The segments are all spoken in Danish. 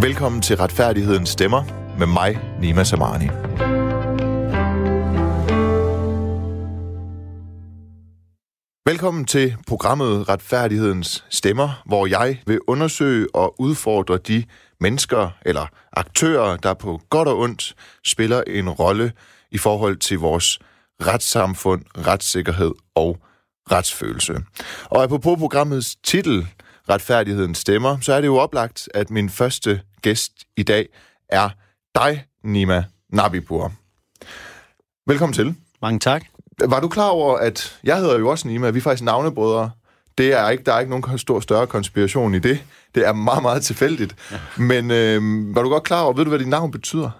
Velkommen til Retfærdighedens Stemmer med mig, Nima Samani. Velkommen til programmet Retfærdighedens Stemmer, hvor jeg vil undersøge og udfordre de mennesker eller aktører, der på godt og ondt spiller en rolle i forhold til vores retssamfund, retssikkerhed og retsfølelse. Og apropos programmets titel, Retfærdighedens Stemmer, så er det jo oplagt, at min første gæst i dag er dig, Nima Nabipur. Velkommen til. Mange tak. Var du klar over, at jeg hedder jo også Nima, vi er faktisk navnebrødre. Det er ikke, der er ikke nogen stor større konspiration i det. Det er meget, meget tilfældigt. Ja. Men øh, var du godt klar over, ved du, hvad dit navn betyder?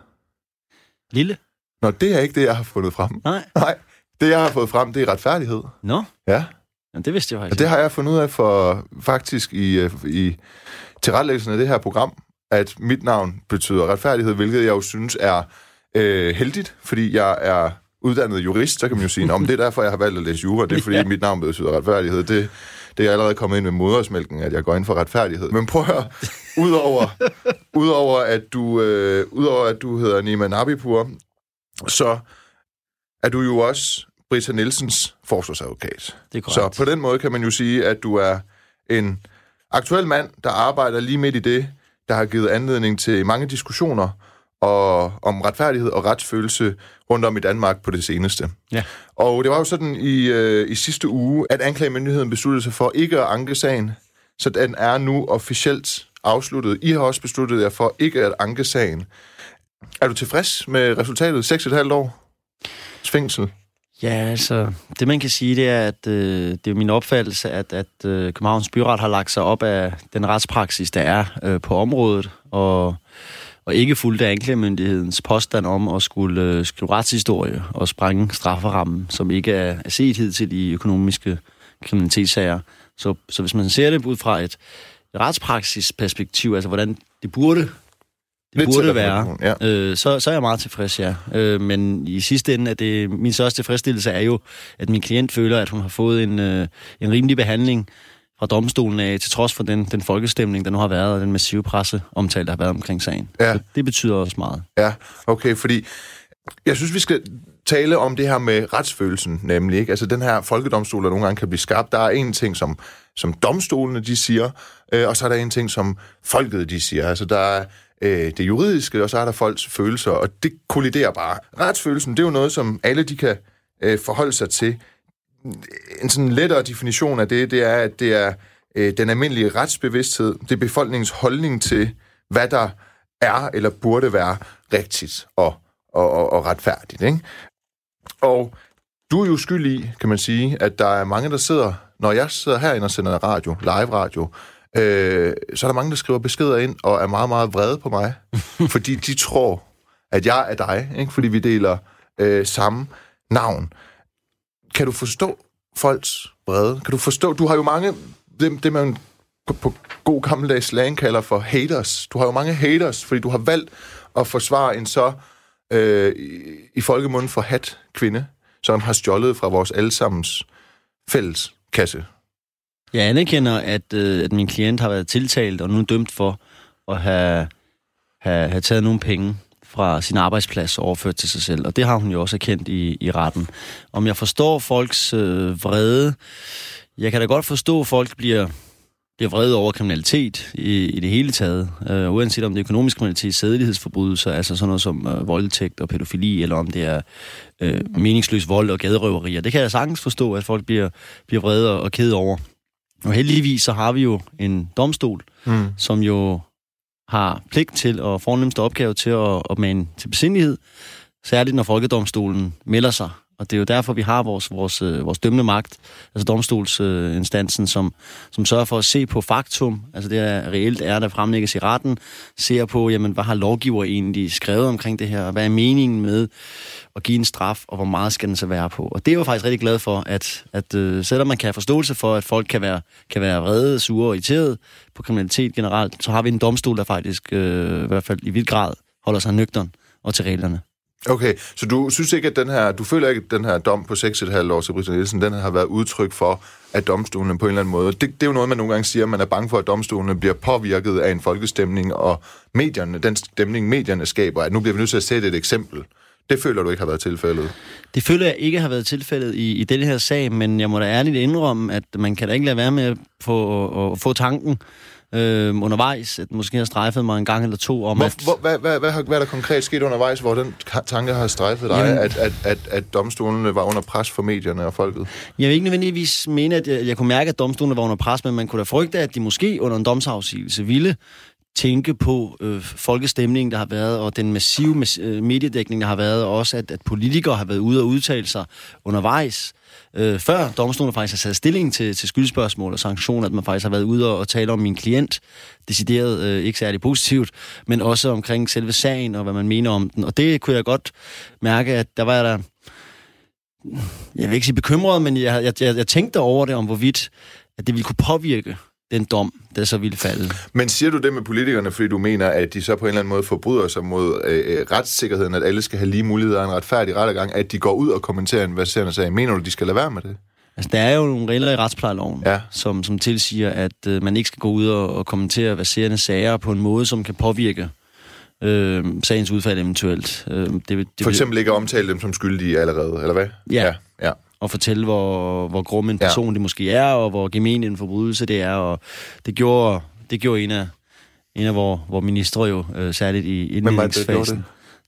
Lille? Nå, det er ikke det, jeg har fundet frem. Nej. Nej, det jeg har fået frem, det er retfærdighed. Nå? Ja. Ja det vidste jeg faktisk Og det har jeg fundet ud af for faktisk i, øh, i tilrettelæggelsen af det her program, at mit navn betyder retfærdighed, hvilket jeg jo synes er øh, heldigt, fordi jeg er uddannet jurist, så kan man jo sige, om det er derfor, jeg har valgt at læse jura, det er fordi, ja. mit navn betyder retfærdighed. Det, det er allerede kommet ind med modersmælken, at jeg går ind for retfærdighed. Men prøv at høre, udover, udover, at du, øh, udover at du hedder Nima Nabipur, så er du jo også Britta Nielsens forsvarsadvokat. Det er korrekt. Så på den måde kan man jo sige, at du er en aktuel mand, der arbejder lige midt i det, der har givet anledning til mange diskussioner og, om retfærdighed og retsfølelse rundt om i Danmark på det seneste. Ja. Og det var jo sådan i, øh, i sidste uge, at anklagemyndigheden besluttede sig for ikke at anke sagen, så den er nu officielt afsluttet. I har også besluttet jer for ikke at anke sagen. Er du tilfreds med resultatet? 6,5 år fængsel? Ja, altså, det man kan sige, det er, at øh, det er min opfattelse, at, at øh, Københavns Byret har lagt sig op af den retspraksis, der er øh, på området, og, og ikke fuldt anklagemyndighedens påstand om at skulle øh, skrive retshistorie og sprænge strafferammen, som ikke er, er set hidtil i økonomiske kriminalitetssager. Så, så hvis man ser det ud fra et retspraksisperspektiv, altså hvordan det burde Lidt burde være, ja. øh, så, så er jeg meget tilfreds, ja. Øh, men i sidste ende er det, min største tilfredsstillelse er jo, at min klient føler, at hun har fået en, øh, en rimelig behandling fra domstolen af, til trods for den, den folkestemning, der nu har været, og den massive presseomtale, der har været omkring sagen. Ja. Så det betyder også meget. Ja, okay, fordi jeg synes, vi skal tale om det her med retsfølelsen, nemlig. Ikke? Altså den her folkedomstol, der nogle gange kan blive skabt. Der er en ting, som, som domstolene de siger, øh, og så er der en ting, som folket de siger. Altså der er øh, det juridiske, og så er der folks følelser, og det kolliderer bare. Retsfølelsen, det er jo noget, som alle de kan øh, forholde sig til. En sådan lettere definition af det, det er, at det er øh, den almindelige retsbevidsthed, det er befolkningens holdning til, hvad der er eller burde være rigtigt og, og, og, og retfærdigt. Ikke? Og du er jo skyld i, kan man sige, at der er mange, der sidder, når jeg sidder herinde og sender radio, live radio, øh, så er der mange, der skriver beskeder ind og er meget, meget vrede på mig, fordi de tror, at jeg er dig, ikke? fordi vi deler øh, samme navn. Kan du forstå folks vrede? Kan du forstå, du har jo mange, det, det man på, på god gammeldags slang kalder for haters. Du har jo mange haters, fordi du har valgt at forsvare en så øh, i, i folkemunden for hat kvinde, som har stjålet fra vores allesammens fælles kasse. Jeg anerkender, at, øh, at min klient har været tiltalt og nu dømt for at have, have, have taget nogle penge fra sin arbejdsplads og overført til sig selv. Og det har hun jo også erkendt i, i retten. Om jeg forstår folks øh, vrede, jeg kan da godt forstå, at folk bliver, bliver vrede over kriminalitet i, i det hele taget. Øh, uanset om det er økonomisk kriminalitet, sædelighedsforbrydelser, altså sådan noget som øh, voldtægt og pædofili, eller om det er øh, meningsløs vold og gaderøverier. Det kan jeg sagtens forstå, at folk bliver, bliver vrede og, ked over. Og heldigvis så har vi jo en domstol, Mm. som jo har pligt til og fornemmeste opgave til at, at mane til besindighed, særligt når Folkedomstolen melder sig. Og det er jo derfor, vi har vores, vores, øh, vores dømmende magt, altså domstolsinstansen, som, som sørger for at se på faktum, altså det er reelt er, der fremlægges i retten, ser på, jamen, hvad har lovgiver egentlig skrevet omkring det her, og hvad er meningen med at give en straf, og hvor meget skal den så være på. Og det er jeg jo faktisk rigtig glad for, at, at øh, selvom man kan have forståelse for, at folk kan være, kan være vrede, sure og irriteret på kriminalitet generelt, så har vi en domstol, der faktisk, øh, i hvert fald i vidt grad, holder sig nøgtern og til reglerne. Okay, så du synes ikke, at den her, du føler ikke, at den her dom på 6,5 år til Britta Nielsen, den har været udtryk for, at domstolene på en eller anden måde, det, det er jo noget, man nogle gange siger, at man er bange for, at domstolene bliver påvirket af en folkestemning, og medierne, den stemning, medierne skaber, at nu bliver vi nødt til at sætte et eksempel. Det føler du ikke har været tilfældet? Det føler jeg ikke har været tilfældet i, i denne her sag, men jeg må da ærligt indrømme, at man kan da ikke lade være med at få, at få tanken, øh, undervejs, at måske har strejfet mig en gang eller to om, hvor, at... Hvor, hvad, hvad, hvad, hvad er der konkret sket undervejs, hvor den tanke har strejfet dig, Jamen, at, at, at, at domstolene var under pres for medierne og folket? Jeg vil ikke nødvendigvis mene, at jeg, jeg kunne mærke, at domstolene var under pres, men man kunne da frygte, at de måske under en domsafsigelse ville tænke på øh, folkestemningen, der har været, og den massive mas- øh, mediedækning, der har været, og også at, at politikere har været ude og udtale sig undervejs, øh, før domstolen faktisk har sat stilling til, til skyldspørgsmål og sanktioner, at man faktisk har været ude og, og tale om min klient, decideret øh, ikke særlig positivt, men også omkring selve sagen og hvad man mener om den. Og det kunne jeg godt mærke, at der var der, jeg vil ikke sige bekymret, men jeg, jeg, jeg, jeg tænkte over det, om hvorvidt at det ville kunne påvirke den dom, der så ville falde. Men siger du det med politikerne, fordi du mener, at de så på en eller anden måde forbryder sig mod øh, øh retssikkerheden, at alle skal have lige muligheder og en retfærdig rettergang, at de går ud og kommenterer en verserende sag? Mener du, de skal lade være med det? Altså, der er jo nogle regler i retsplejeloven, ja. som, som tilsiger, at øh, man ikke skal gå ud og, og kommentere verserende sager på en måde, som kan påvirke øh, sagens udfald eventuelt. Øh, det, det For eksempel ikke omtale dem som skyldige allerede, eller hvad? Ja. ja. Og fortælle, hvor, hvor grum en person ja. det måske er, og hvor gemen en forbrydelse det er. Og det gjorde, det gjorde en af, en af vores, vores ministre jo, øh, særligt i indledningsfasen. Det,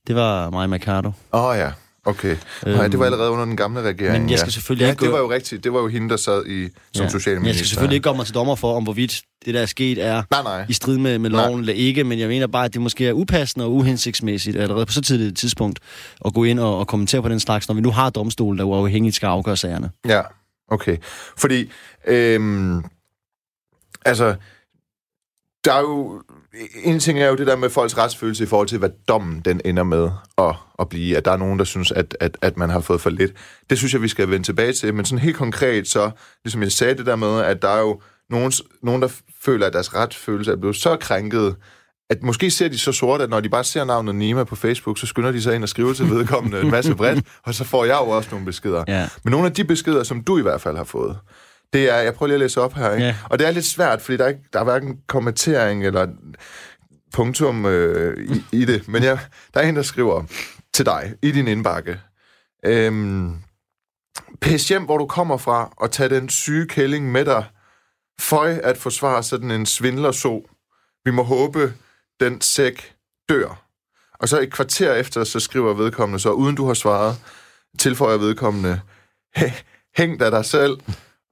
det var Maja Mercado. Åh oh, ja. Okay. Nej, det var allerede under den gamle regering. Men jeg skal selvfølgelig ja, ikke... det var jo rigtigt. Det var jo hende, der sad i, som ja. socialminister. Jeg skal selvfølgelig ikke komme mig til dommer for, om hvorvidt det, der er sket, er nej, nej. i strid med, med loven nej. eller ikke, men jeg mener bare, at det måske er upassende og uhensigtsmæssigt allerede på så tidligt et tidspunkt at gå ind og, og kommentere på den slags, når vi nu har domstol, der uafhængigt skal afgøre sagerne. Ja, okay. Fordi, øhm, altså, der er jo en ting er jo det der med folks retsfølelse i forhold til, hvad dommen den ender med at, at blive. At der er nogen, der synes, at, at, at man har fået for lidt. Det synes jeg, vi skal vende tilbage til. Men sådan helt konkret, så ligesom jeg sagde det der med, at der er jo nogen, nogen der føler, at deres retsfølelse er blevet så krænket, at måske ser de så sort, at når de bare ser navnet Nima på Facebook, så skynder de sig ind og skriver til vedkommende en masse bredt, og så får jeg jo også nogle beskeder. Ja. Men nogle af de beskeder, som du i hvert fald har fået, det er, jeg prøver lige at læse op her, ikke? Ja. og det er lidt svært, fordi der er, ikke, der er hverken kommentering eller punktum øh, i, i det, men jeg, der er en, der skriver til dig i din indbakke, øhm, pæs hjem, hvor du kommer fra, og tag den syge kælling med dig. Føj at forsvare sådan en svindler så. Vi må håbe, den sæk dør. Og så et kvarter efter, så skriver vedkommende så, uden du har svaret, tilføjer vedkommende, hæng dig dig selv,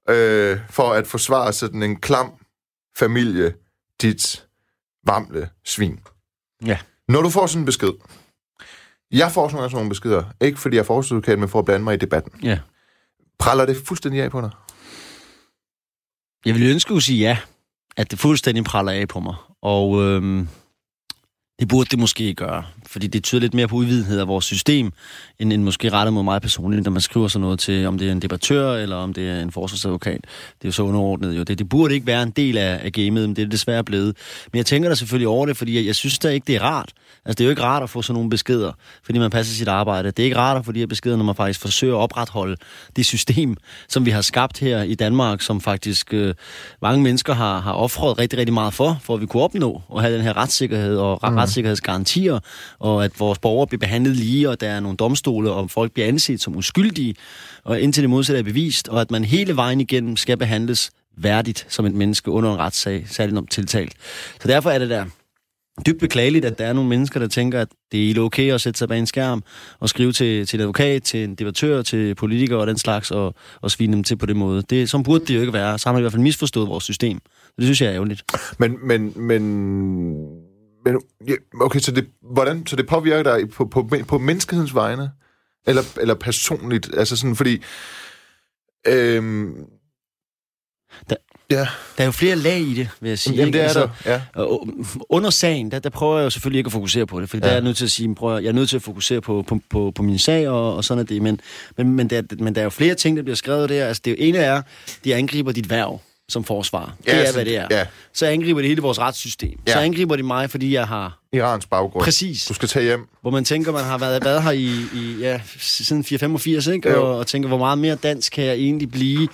øh, for at forsvare sådan en klam familie, dit vamle svin. Ja. Når du får sådan en besked, jeg får sådan nogle beskeder, ikke fordi jeg er forsvarsadvokat, men for at blande mig i debatten. Ja. Praller det fuldstændig af på dig? Jeg vil ønske at sige ja, at det fuldstændig praller af på mig. Og øhm, det burde det måske gøre, fordi det tyder lidt mere på udvidenhed af vores system, end, end måske rettet mod mig personligt, når man skriver sådan noget til, om det er en debattør, eller om det er en forsvarsadvokat. Det er jo så underordnet jo. Det, det burde ikke være en del af, af gamet, men det er desværre blevet. Men jeg tænker da selvfølgelig over det, fordi jeg, jeg synes da ikke, det er rart. Altså, det er jo ikke rart at få sådan nogle beskeder, fordi man passer sit arbejde. Det er ikke rart at få de her beskeder, når man faktisk forsøger at opretholde det system, som vi har skabt her i Danmark, som faktisk øh, mange mennesker har, har offret rigtig, rigtig meget for, for at vi kunne opnå og have den her retssikkerhed og mm. retssikkerhedsgarantier, og at vores borgere bliver behandlet lige, og der er nogle domstole, og folk bliver anset som uskyldige, og indtil det modsatte er bevist, og at man hele vejen igennem skal behandles værdigt som et menneske under en retssag, særligt om tiltalt. Så derfor er det der dybt beklageligt, at der er nogle mennesker, der tænker, at det er okay at sætte sig bag en skærm og skrive til, til en advokat, til en debattør, til politikere og den slags, og, og svine dem til på den måde. Det, som burde det jo ikke være. Så har man i hvert fald misforstået vores system. Det synes jeg er ærgerligt. Men, men, men okay, så det, hvordan, så det påvirker dig på, på, på menneskehedens vegne? Eller, eller personligt? Altså sådan, fordi... Øhm, der, Ja. Der er jo flere lag i det, vil jeg sige. Jamen, det er altså, der, ja. Under sagen, der, der prøver jeg jo selvfølgelig ikke at fokusere på det, for ja. der er jeg nødt til at sige, prøver, jeg er nødt til at fokusere på, på, på, på min sag, og, og sådan er det. Men, men, men, der, men der er jo flere ting, der bliver skrevet der. Altså, det ene er, de angriber dit værv som forsvar. Det ja, er, hvad det er. Ja. Så angriber de hele vores retssystem. Ja. Så angriber de mig, fordi jeg har Irans baggrund. Præcis. Du skal tage hjem. Hvor man tænker, man har været, været her i, i ja, siden 485, ikke? Jo. Og, og tænker, hvor meget mere dansk kan jeg egentlig blive?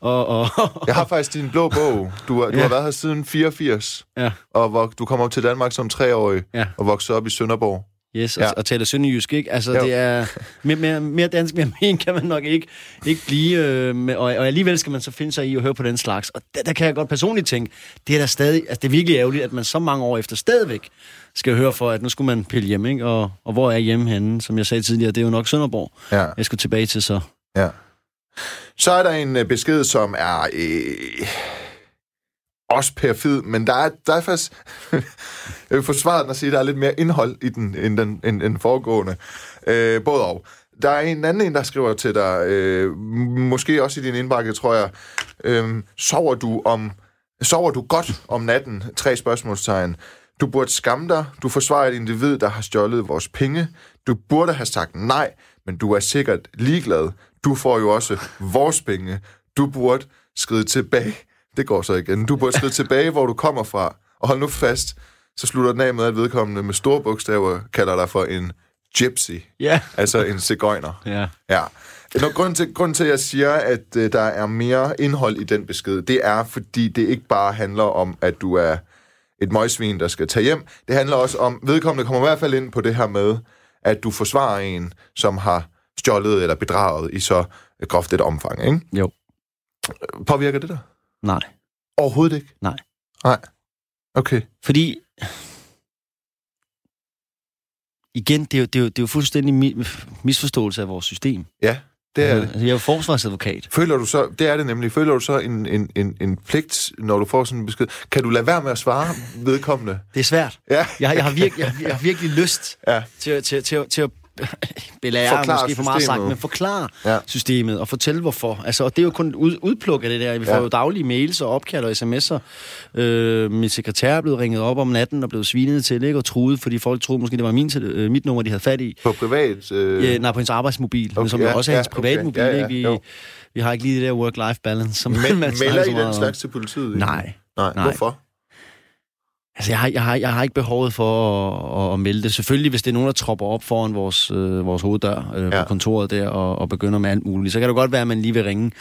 Og, og, Jeg har faktisk din blå bog. Du, har- du Ja. har været her siden 84, ja, og hvor, du kommer op til Danmark som treårig Ja. og voksede op i Sønderborg. Yes, Ja. og, og taler sønderjysk, ikke? Altså, Jo. det er mere, mere, mere dansk, mere men kan man nok ikke, ikke blive. Øh, med, og, og alligevel skal man så finde sig i at høre på den slags. Og der, der kan jeg godt personligt tænke, det er da stadig, altså det er virkelig ærgerligt, at man så mange år efter stadigvæk skal høre for, at nu skulle man pille hjem, ikke? Og, og hvor er hjemme henne? Som jeg sagde tidligere, det er jo nok Sønderborg, Ja. jeg skulle tilbage til så. Ja. Så er der en øh, besked, som er øh, også perfid, men der er, der er faktisk... jeg vil forsvare den og sige, at der er lidt mere indhold i den, end den end, end foregående. Øh, både og. Der er en anden en, der skriver til dig, øh, måske også i din indbakke, tror jeg, øh, sover du om sover du godt om natten? Tre spørgsmålstegn. Du burde skamme dig. Du forsvarer et individ, der har stjålet vores penge. Du burde have sagt nej, men du er sikkert ligeglad. Du får jo også vores penge. Du burde skride tilbage. Det går så igen. Du burde skride tilbage, hvor du kommer fra. Og hold nu fast, så slutter den af med, at vedkommende med store bogstaver kalder dig for en gypsy. Ja. Altså en cigøjner. Ja. Ja. Nå, grunden, til, grunden til, at jeg siger, at øh, der er mere indhold i den besked, det er, fordi det ikke bare handler om, at du er et møgsvin, der skal tage hjem. Det handler også om, vedkommende kommer i hvert fald ind på det her med, at du forsvarer en, som har stjålet eller bedraget i så groft et omfang. Ikke? Jo. Påvirker det dig? Nej. Overhovedet ikke? Nej. Nej. Okay. Fordi... Igen, det er jo, det er jo, det er jo fuldstændig mi- misforståelse af vores system. Ja, det er det. Altså, jeg er jo forsvarsadvokat. Føler du så, det er det nemlig, føler du så en, en, en, en pligt, når du får sådan en besked? Kan du lade være med at svare vedkommende? Det er svært. Ja. Jeg, jeg, har, virke, jeg, jeg har virkelig lyst Ja. til, til, til, til at belære, Forklare måske for meget sagt, men forklare Ja. systemet og fortælle hvorfor. Altså, og det er jo kun ud, udpluk af det der. Vi får Ja. jo daglige mails og opkald og sms'er. Øh, min sekretær er blevet ringet op om natten og blevet svinet til, ikke? og truet, fordi folk troede måske, det var min, øh, mit nummer, de havde fat i. På privat... Øh... Ja, nej, på hendes arbejdsmobil, Okay, okay, som ja, også er ja, hendes okay. privatmobil. Ja, ja, ikke? Vi, jo. vi har ikke lige det der work-life balance, som Men, man melder I den slags til politiet? Nej. Nej. Nej. Hvorfor? Altså, jeg har, jeg, har, jeg har ikke behovet for at, at melde det. Selvfølgelig, hvis det er nogen, der tropper op foran vores, øh, vores hoveddør øh, Ja. på kontoret der og, og begynder med alt muligt, så kan det godt være, at man lige vil ringe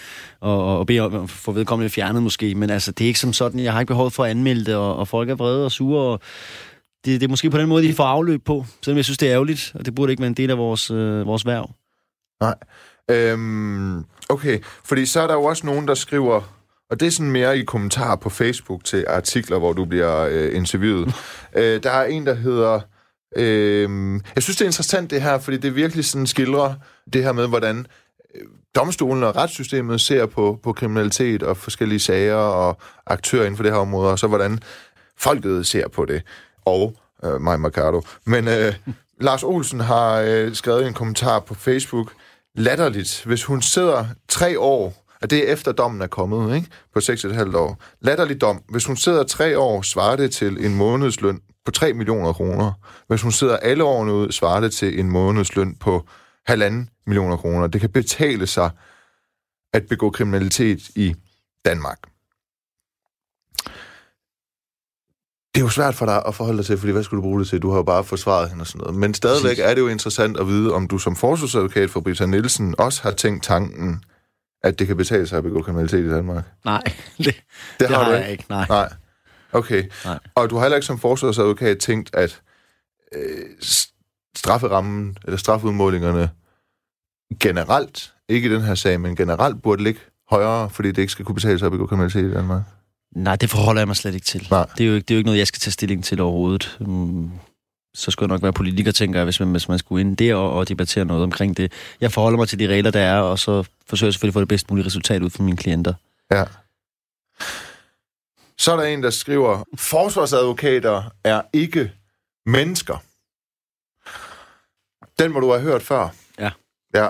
og, og, og bede om at få vedkommende fjernet måske. Men altså, det er ikke som sådan. Jeg har ikke behovet for at anmelde det, og, og folk er vrede og sure. Og det, det er måske på den måde, de får afløb på, selvom jeg synes, det er ærgerligt, og det burde ikke være en del af vores, øh, vores værv. Nej. Øhm, okay, fordi så er der jo også nogen, der skriver, og det er sådan mere i kommentarer på Facebook til artikler, hvor du bliver øh, interviewet. øh, der er en, der hedder... Øh, jeg synes, det er interessant det her, fordi det virkelig sådan skildrer det her med, hvordan øh, domstolen og retssystemet ser på, på kriminalitet og forskellige sager og aktører inden for det her område, og så hvordan folket ser på det. Og øh, mig, Mercado. Men øh, Lars Olsen har øh, skrevet en kommentar på Facebook, latterligt, hvis hun sidder tre år, og det er efter dommen er kommet, ikke? på 6,5 år. Latterlig dom. Hvis hun sidder tre år, svarer det til en månedsløn på 3 millioner kroner. Hvis hun sidder alle årene ud, svarer det til en månedsløn på halvanden millioner kroner. Det kan betale sig at begå kriminalitet i Danmark. Det er jo svært for dig at forholde dig til, fordi hvad skulle du bruge det til? Du har jo bare forsvaret hende og sådan noget. Men stadigvæk Præcis. er det jo interessant at vide, om du som forsvarsadvokat for Britta Nielsen også har tænkt tanken, at det kan betale sig at begå kriminalitet i Danmark. Nej, det, Det, det har, har du jeg ikke? ikke. Nej. Nej. Okay. Nej. Og du har heller ikke som forsvarsadvokat tænkt, at øh, strafferammen, eller strafudmålingerne generelt, ikke i den her sag, men generelt burde ligge højere, fordi det ikke skal kunne betale sig at begå kriminalitet i Danmark. Nej, det forholder jeg mig slet ikke til. Nej. Det er, jo ikke, det er jo ikke noget, jeg skal tage stilling til overhovedet. Så skulle jeg nok være politiker, tænker jeg, hvis man, hvis man skulle ind der og, og debattere noget omkring det. Jeg forholder mig til de regler, der er, og så forsøger jeg selvfølgelig at få det bedst mulige resultat ud for mine klienter. Ja. Så er der en, der skriver, forsvarsadvokater er ikke mennesker. Den må du have hørt før. Ja. Ja.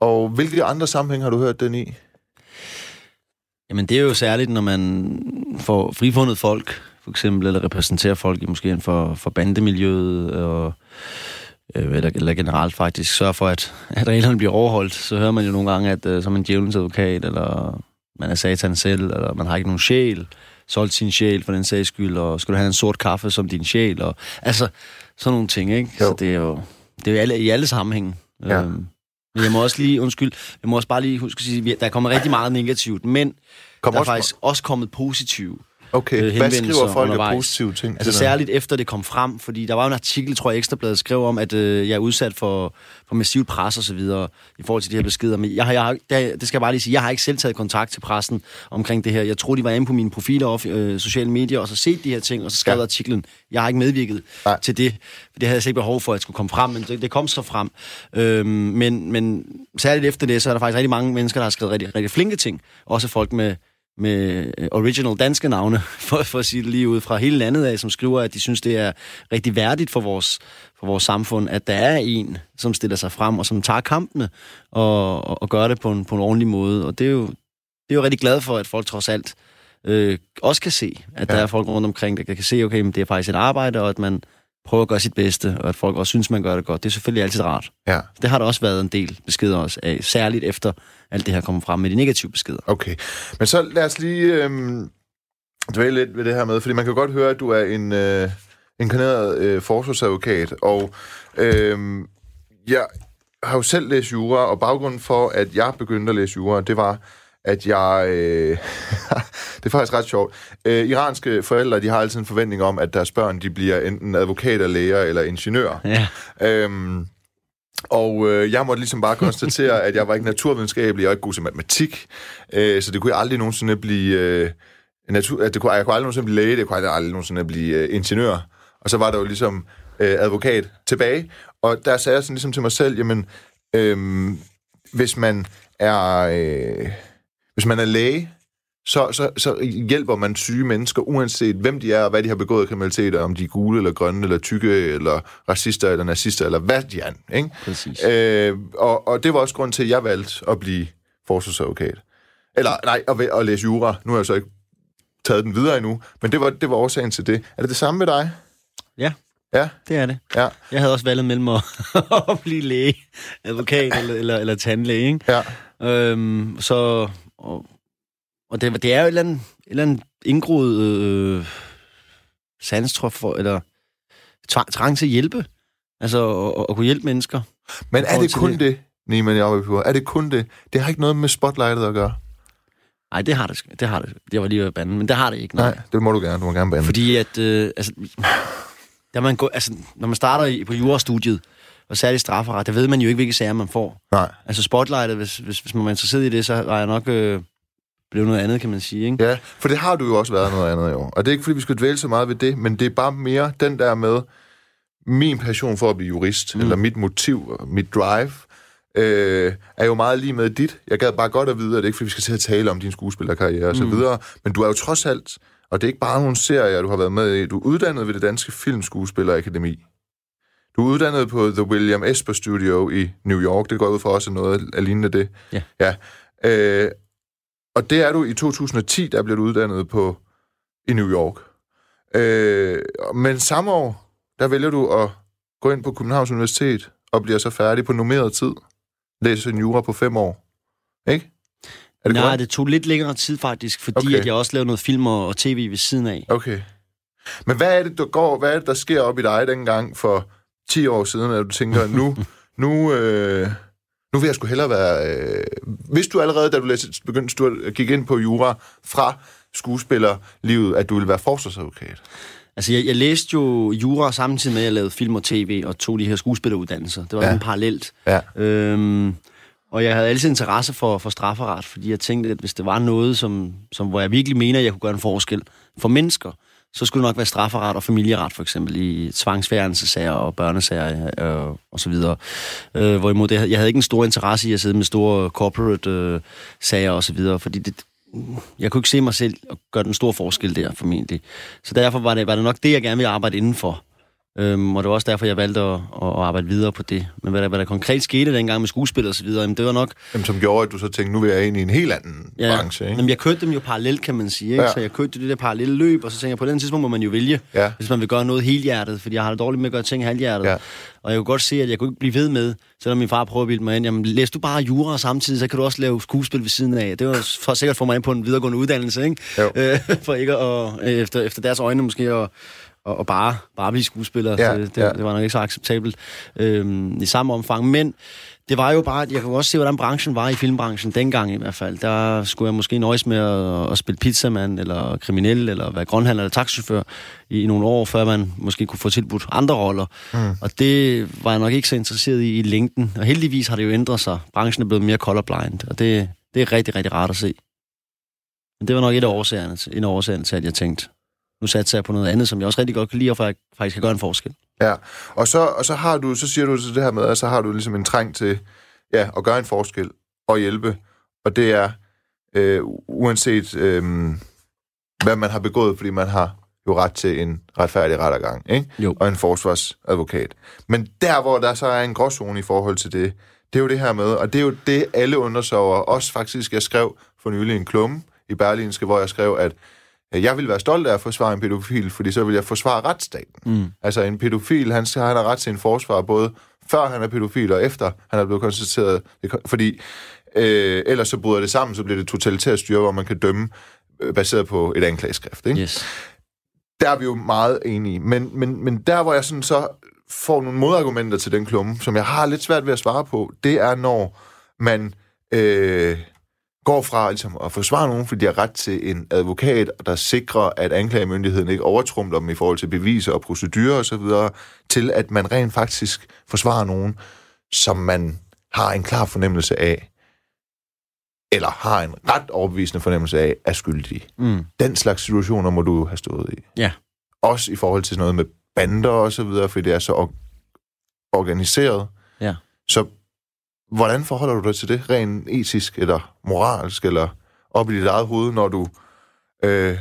Og hvilke andre sammenhæng har du hørt den i? Jamen, det er jo særligt, når man får frifundet folk, for eksempel, eller repræsenterer folk i måske for, for bandemiljøet, og, øh, eller, eller generelt faktisk sørger for, at, at reglerne bliver overholdt, så hører man jo nogle gange, at øh, så er man djævelens advokat, eller man er satan selv, eller man har ikke nogen sjæl, solgt sin sjæl for den sags skyld, og skulle have en sort kaffe som din sjæl, og altså sådan nogle ting, ikke? Jo. Så det er jo, det er jo alle, i alle sammenhænge. Ja. Øhm, men jeg må også lige, undskyld, jeg må også bare lige huske at sige, at der er kommet rigtig meget negativt, men Kom der er faktisk også kommet positive Okay, øh, hvad skriver folk af positive ting Altså særligt efter det kom frem, fordi der var jo en artikel, tror jeg, Ekstrabladet skrev om, at øh, jeg er udsat for, for massivt pres og så videre i forhold til de her beskeder. Men jeg, har- jeg, har, det, det skal jeg bare lige sige, jeg har ikke selv taget kontakt til pressen omkring det her. Jeg tror, de var inde på mine profiler og øh, sociale medier, og så set de her ting, og så skrev Ja. artiklen. Jeg har ikke medvirket Nej. Til det. Det havde jeg slet ikke behov for, at det skulle komme frem, men det, det kom så frem. Øhm, men, men særligt efter det, så er der faktisk rigtig mange mennesker, der har skrevet rigtig, rigtig flinke ting. Også folk med med øh, original danske navne, for, for at sige det lige ud fra hele landet af, som skriver, at de synes, det er rigtig værdigt for vores, for vores samfund, at der er en, som stiller sig frem og som tager kampene og, og, og gør det på en, på en ordentlig måde. Og det er jo, det er jo rigtig glad for, at folk trods alt øh, også kan se, at ja. der er folk rundt omkring, der kan se, okay, men det er faktisk et arbejde, og at man prøver at gøre sit bedste, og at folk også synes, man gør det godt. Det er selvfølgelig altid rart. Ja, Det har der også været en del beskeder også af, særligt efter alt det her kommer frem med de negative beskeder. okay. Men så lad os lige øhm, dvæle lidt ved det her med, fordi man kan godt høre, at du er en øh, inkarneret øh, forsvarsadvokat, og øh, jeg har jo selv læst jura, og baggrunden for, at jeg begyndte at læse jura, det var, at jeg... Øh, det er faktisk ret sjovt. Øh, iranske forældre, de har altid en forventning om, at deres børn, de bliver enten advokater, læger eller ingeniører. Ja. Øhm, og øh, jeg måtte ligesom bare konstatere, at jeg var ikke naturvidenskabelig, og ikke god til matematik, øh, så det kunne jeg aldrig nogensinde blive... Øh, natur, at det kunne, jeg kunne aldrig nogensinde blive læge, det kunne jeg aldrig nogensinde blive øh, ingeniør. Og så var der jo ligesom øh, advokat tilbage, og der sagde jeg sådan ligesom til mig selv, jamen, øh, hvis man er... Øh, hvis man er læge, så, så, så hjælper man syge mennesker, uanset hvem de er, og hvad de har begået kriminalitet, og om de er gule, eller grønne, eller tykke, eller racister, eller nazister, eller hvad de er. Ikke? Præcis. Øh, og, og det var også grund til, at jeg valgte at blive forsvarsadvokat. Eller nej, at, at læse jura. Nu har jeg så ikke taget den videre endnu, men det var, det var årsagen til det. Er det det samme med dig? Ja, Ja, det er det. ja, Jeg havde også valget mellem at, at blive læge, advokat eller, eller, eller tandlæge. Ikke? ja. Øhm, så, og, og det, det er jo et eller andet, et eller andet indgroet øh, for, eller trang til at hjælpe. Altså at, at kunne hjælpe mennesker. Men er det kun det. det, Niemann Jacob Er det kun det? Det har ikke noget med spotlightet at gøre. Nej, det har det. Det har det. Jeg var lige ved at bande, men det har det ikke. Nej, det må du gerne. Du må gerne bande. Fordi at, øh, altså, da man går, altså, når man starter i, på jurastudiet, og særligt strafferet, der ved man jo ikke, hvilke sager man får. Nej. Altså spotlightet, hvis, hvis, hvis man er interesseret i det, så var jeg nok øh, blevet noget andet, kan man sige. Ikke? Ja, for det har du jo også været noget andet jo. Og det er ikke, fordi vi skal dvæle så meget ved det, men det er bare mere den der med min passion for at blive jurist, mm. eller mit motiv, mit drive, øh, er jo meget lige med dit. Jeg gad bare godt at vide, at det er ikke, fordi vi skal til at tale om din skuespillerkarriere og så videre, men du er jo trods alt, og det er ikke bare nogle serier, du har været med i, du er uddannet ved det Danske Filmskuespillerakademi. Du er uddannet på The William Esper Studio i New York. Det går ud for også noget af lignende det. Ja. ja. Øh, og det er du i 2010, der blev du uddannet på i New York. Øh, men samme år, der vælger du at gå ind på Københavns Universitet og bliver så færdig på nummeret tid. Læser en jura på fem år. Ikke? Er det Nej, korrekt? det tog lidt længere tid faktisk, fordi Okay. at jeg også lavede noget film og, og tv ved siden af. Okay. Men hvad er det, der går, hvad er det, der sker op i dig dengang for 10 år siden, at du tænker, nu, nu, øh, nu vil jeg sgu hellere være... Øh, hvis du allerede, da du læste, begyndte, du gik ind på jura fra skuespillerlivet, at du ville være forsvarsadvokat? Altså, jeg, jeg læste jo jura samtidig med, at jeg lavede film og tv og tog de her skuespilleruddannelser. Det var Ja. en parallelt. Ja. Øhm, og jeg havde altid interesse for, for strafferet, fordi jeg tænkte, at hvis det var noget, som, som, hvor jeg virkelig mener, at jeg kunne gøre en forskel for mennesker, så skulle det nok være strafferet og familieret, for eksempel i tvangsfjernelsesager og børnesager øh, og så videre. Øh, hvorimod det, jeg havde ikke en stor interesse i at sidde med store corporate øh, sager og så videre, fordi det, jeg kunne ikke se mig selv og gøre den store forskel der, formentlig. Så derfor var det, var det nok det, jeg gerne ville arbejde indenfor. Øhm, og det var også derfor, jeg valgte at, at arbejde videre på det. Men hvad der, hvad der konkret skete dengang med skuespil og så videre, jamen, det var nok... Jamen, som gjorde, at du så tænkte, nu vil jeg ind i en helt anden ja, branche, ikke? Jamen, jeg kørte dem jo parallelt, kan man sige. Ikke? Ja. Så jeg kørte det der parallelle løb, og så tænkte jeg, på den tidspunkt må man jo vælge, ja. hvis man vil gøre noget helhjertet, fordi jeg har det dårligt med at gøre ting halvhjertet. Ja. Og jeg kunne godt se, at jeg kunne ikke blive ved med, selvom min far prøvede at bilde mig ind, jamen læs du bare jura samtidig, så kan du også lave skuespil ved siden af. Det var for sikkert få mig ind på en videregående uddannelse, ikke? Øh, for ikke at, efter, efter deres øjne måske at og, og bare, bare blive skuespiller. Ja, det, det, ja. det var nok ikke så acceptabelt øhm, i samme omfang. Men det var jo bare, jeg kan også se, hvordan branchen var i filmbranchen dengang i hvert fald. Der skulle jeg måske nøjes med at, at spille pizzamand, eller kriminel, eller være grønhandler eller taxichauffør i, i nogle år, før man måske kunne få tilbudt andre roller. Mm. Og det var jeg nok ikke så interesseret i i længden. Og heldigvis har det jo ændret sig. Branchen er blevet mere colorblind, og det, det er rigtig, rigtig rart at se. Men det var nok et af årsagerne, en af årsagerne til, at jeg tænkte, nu satser jeg på noget andet, som jeg også rigtig godt kan lide, og faktisk kan gøre en forskel. Ja, og så, og så har du, så siger du så det her med, at så har du ligesom en træng til ja, at gøre en forskel og hjælpe, og det er øh, uanset øh, hvad man har begået, fordi man har jo ret til en retfærdig rettergang, ikke? Jo. og en forsvarsadvokat. Men der, hvor der så er en gråzone i forhold til det, det er jo det her med, og det er jo det, alle undersøger, også faktisk, jeg skrev for nylig en klumme i Berlinske, hvor jeg skrev, at jeg vil være stolt af at forsvare en pædofil, fordi så vil jeg forsvare retsstaten. Mm. Altså en pædofil, han, han har ret til en forsvar, både før han er pædofil og efter han er blevet konstateret. Fordi øh, ellers så bryder det sammen, så bliver det totalitært styre, hvor man kan dømme øh, baseret på et anklageskrift. Ikke? Yes. Der er vi jo meget enige. Men, men, men der, hvor jeg sådan så får nogle modargumenter til den klumme, som jeg har lidt svært ved at svare på, det er, når man... Øh, går fra ligesom, at forsvare nogen, fordi de har ret til en advokat, der sikrer, at anklagemyndigheden ikke overtrumler dem i forhold til beviser og procedurer osv., til at man rent faktisk forsvarer nogen, som man har en klar fornemmelse af, eller har en ret overbevisende fornemmelse af, er skyldige. Mm. Den slags situationer må du have stået i. Ja. Også i forhold til noget med bander og så videre, fordi det er så or- organiseret. Ja. Så Hvordan forholder du dig til det, rent etisk eller moralsk, eller op i dit eget hoved, når du øh,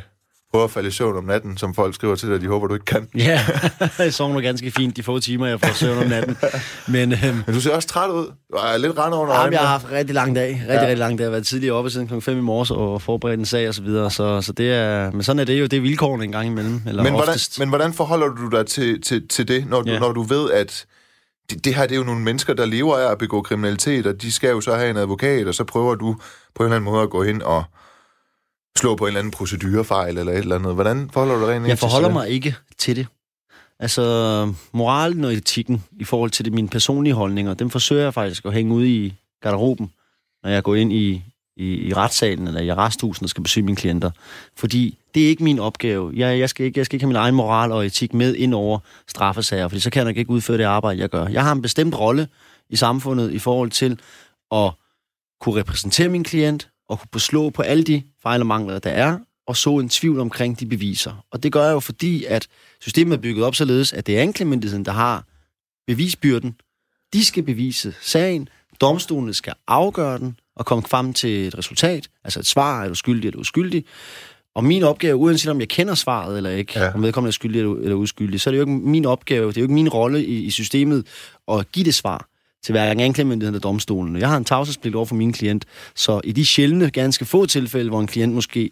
prøver at falde i søvn om natten, som folk skriver til dig, de håber, du ikke kan? Ja, jeg sover ganske fint de få timer, jeg får søvn om natten. Men, øhm, Men du ser også træt ud. Du er lidt rende under øjnene. Jeg har haft rigtig lang dag. Rigtig, ja. rigtig lang dag. Jeg har været tidligere oppe siden kl. 5 i morges og forberedt en sag og så videre. Så, så det er, men sådan er det jo. Det er vilkårene en gang imellem. Eller men, hvordan, men hvordan forholder du dig til, til, til det, når du, ja. når du ved, at det, det her det er jo nogle mennesker, der lever af at begå kriminalitet, og de skal jo så have en advokat, og så prøver du på en eller anden måde at gå ind og slå på en eller anden procedurefejl eller et eller andet. Hvordan forholder du dig rent Jeg forholder mig ikke til det. Altså, moralen og etikken i forhold til det, mine personlige holdninger, dem forsøger jeg faktisk at hænge ud i garderoben, når jeg går ind i, i, i retssalen eller i arresthusen skal besøge mine klienter. Fordi det er ikke min opgave. Jeg, jeg, skal ikke, jeg skal ikke have min egen moral og etik med ind over straffesager, fordi så kan jeg ikke udføre det arbejde, jeg gør. Jeg har en bestemt rolle i samfundet i forhold til at kunne repræsentere min klient og kunne beslå på alle de fejl og mangler, der er, og så en tvivl omkring de beviser. Og det gør jeg jo fordi, at systemet er bygget op således, at det er anklagemyndigheden, der har bevisbyrden. De skal bevise sagen, domstolene skal afgøre den, og komme frem til et resultat, altså et svar, er du skyldig eller uskyldig. Og min opgave, uanset om jeg kender svaret eller ikke, ja. om vedkommende er skyldig eller uskyldig, så er det jo ikke min opgave, det er jo ikke min rolle i, i systemet at give det svar til hverken anklagemyndigheden eller domstolen. Jeg har en tavshedspligt over for min klient, så i de sjældne, ganske få tilfælde, hvor en klient måske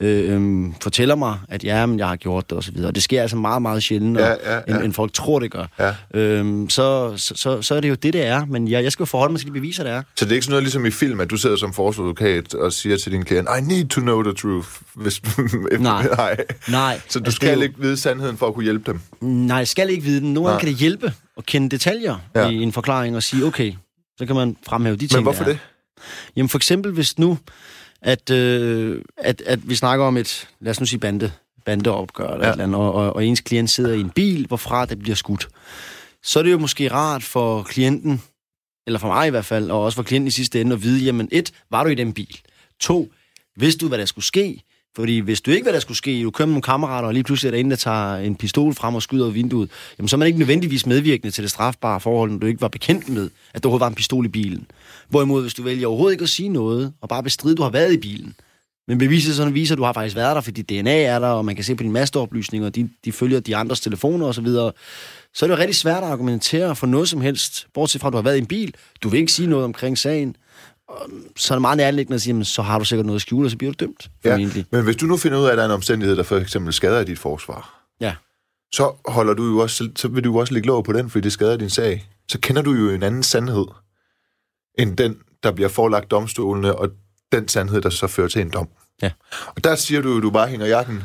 øh, øh, fortæller mig, at ja, men jeg har gjort det osv., og det sker altså meget, meget sjældent, ja, ja, ja. End, end folk tror, det gør, ja. øh, så, så, så er det jo det, det er. Men jeg, jeg skal jo forholde mig til de beviser, det er. Så det er ikke sådan noget ligesom i film, at du sidder som forsvarsadvokat og siger til din klient, I need to know the truth. Hvis, nej. nej. nej. Så du altså, skal jo... ikke vide sandheden for at kunne hjælpe dem? Nej, jeg skal ikke vide den. Nogle gange kan det hjælpe at kende detaljer ja. i en forklaring og sige, okay, så kan man fremhæve de ting, Men hvorfor det? Jamen for eksempel, hvis nu, at, øh, at, at vi snakker om et, lad os nu sige bande, bandeopgør, eller, ja. eller andet, og, og, og ens klient sidder i en bil, hvorfra det bliver skudt. Så er det jo måske rart for klienten, eller for mig i hvert fald, og også for klienten i sidste ende, at vide, jamen et, var du i den bil? To, vidste du, hvad der skulle ske? Fordi hvis du ikke hvad der skulle ske, du kører med nogle kammerater, og lige pludselig er der en, der tager en pistol frem og skyder ud af vinduet, jamen så er man ikke nødvendigvis medvirkende til det strafbare forhold, når du ikke var bekendt med, at der overhovedet var en pistol i bilen. Hvorimod, hvis du vælger overhovedet ikke at sige noget, og bare bestride, at du har været i bilen, Men beviset sådan viser, at du har faktisk været der, fordi DNA er der, og man kan se på dine masteroplysninger, og de, de følger de andres telefoner osv., så, så er det jo rigtig svært at argumentere for noget som helst, bortset fra, at du har været i en bil. Du vil ikke sige noget omkring sagen. Så er det meget nærliggende at sige, så har du sikkert noget at skjule, og så bliver du dømt. Ja, men hvis du nu finder ud af, at der er en omstændighed, der for eksempel skader dit forsvar, ja. så, holder du jo også, så vil du jo også lægge lov på den, fordi det skader din sag. Så kender du jo en anden sandhed, end den, der bliver forelagt domstolene, og den sandhed, der så fører til en dom. Ja. Og der siger du, at du bare hænger jakken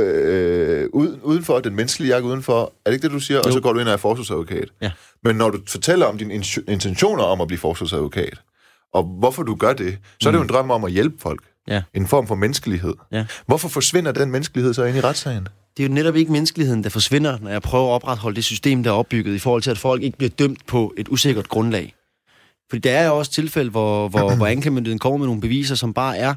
øh, uden, udenfor, den menneskelige jakke udenfor. Er det ikke det, du siger? Jo. Og så går du ind og er forsvarsadvokat. Ja. Men når du fortæller om dine intentioner om at blive forsvarsadvokat, og hvorfor du gør det, så er det jo en mm. drøm om at hjælpe folk. Ja. En form for menneskelighed. Ja. Hvorfor forsvinder den menneskelighed så ind i retssagen? Det er jo netop ikke menneskeligheden, der forsvinder, når jeg prøver at opretholde det system, der er opbygget, i forhold til, at folk ikke bliver dømt på et usikkert grundlag. Fordi der er jo også tilfælde, hvor, hvor, hvor anklagemyndigheden kommer med nogle beviser, som bare er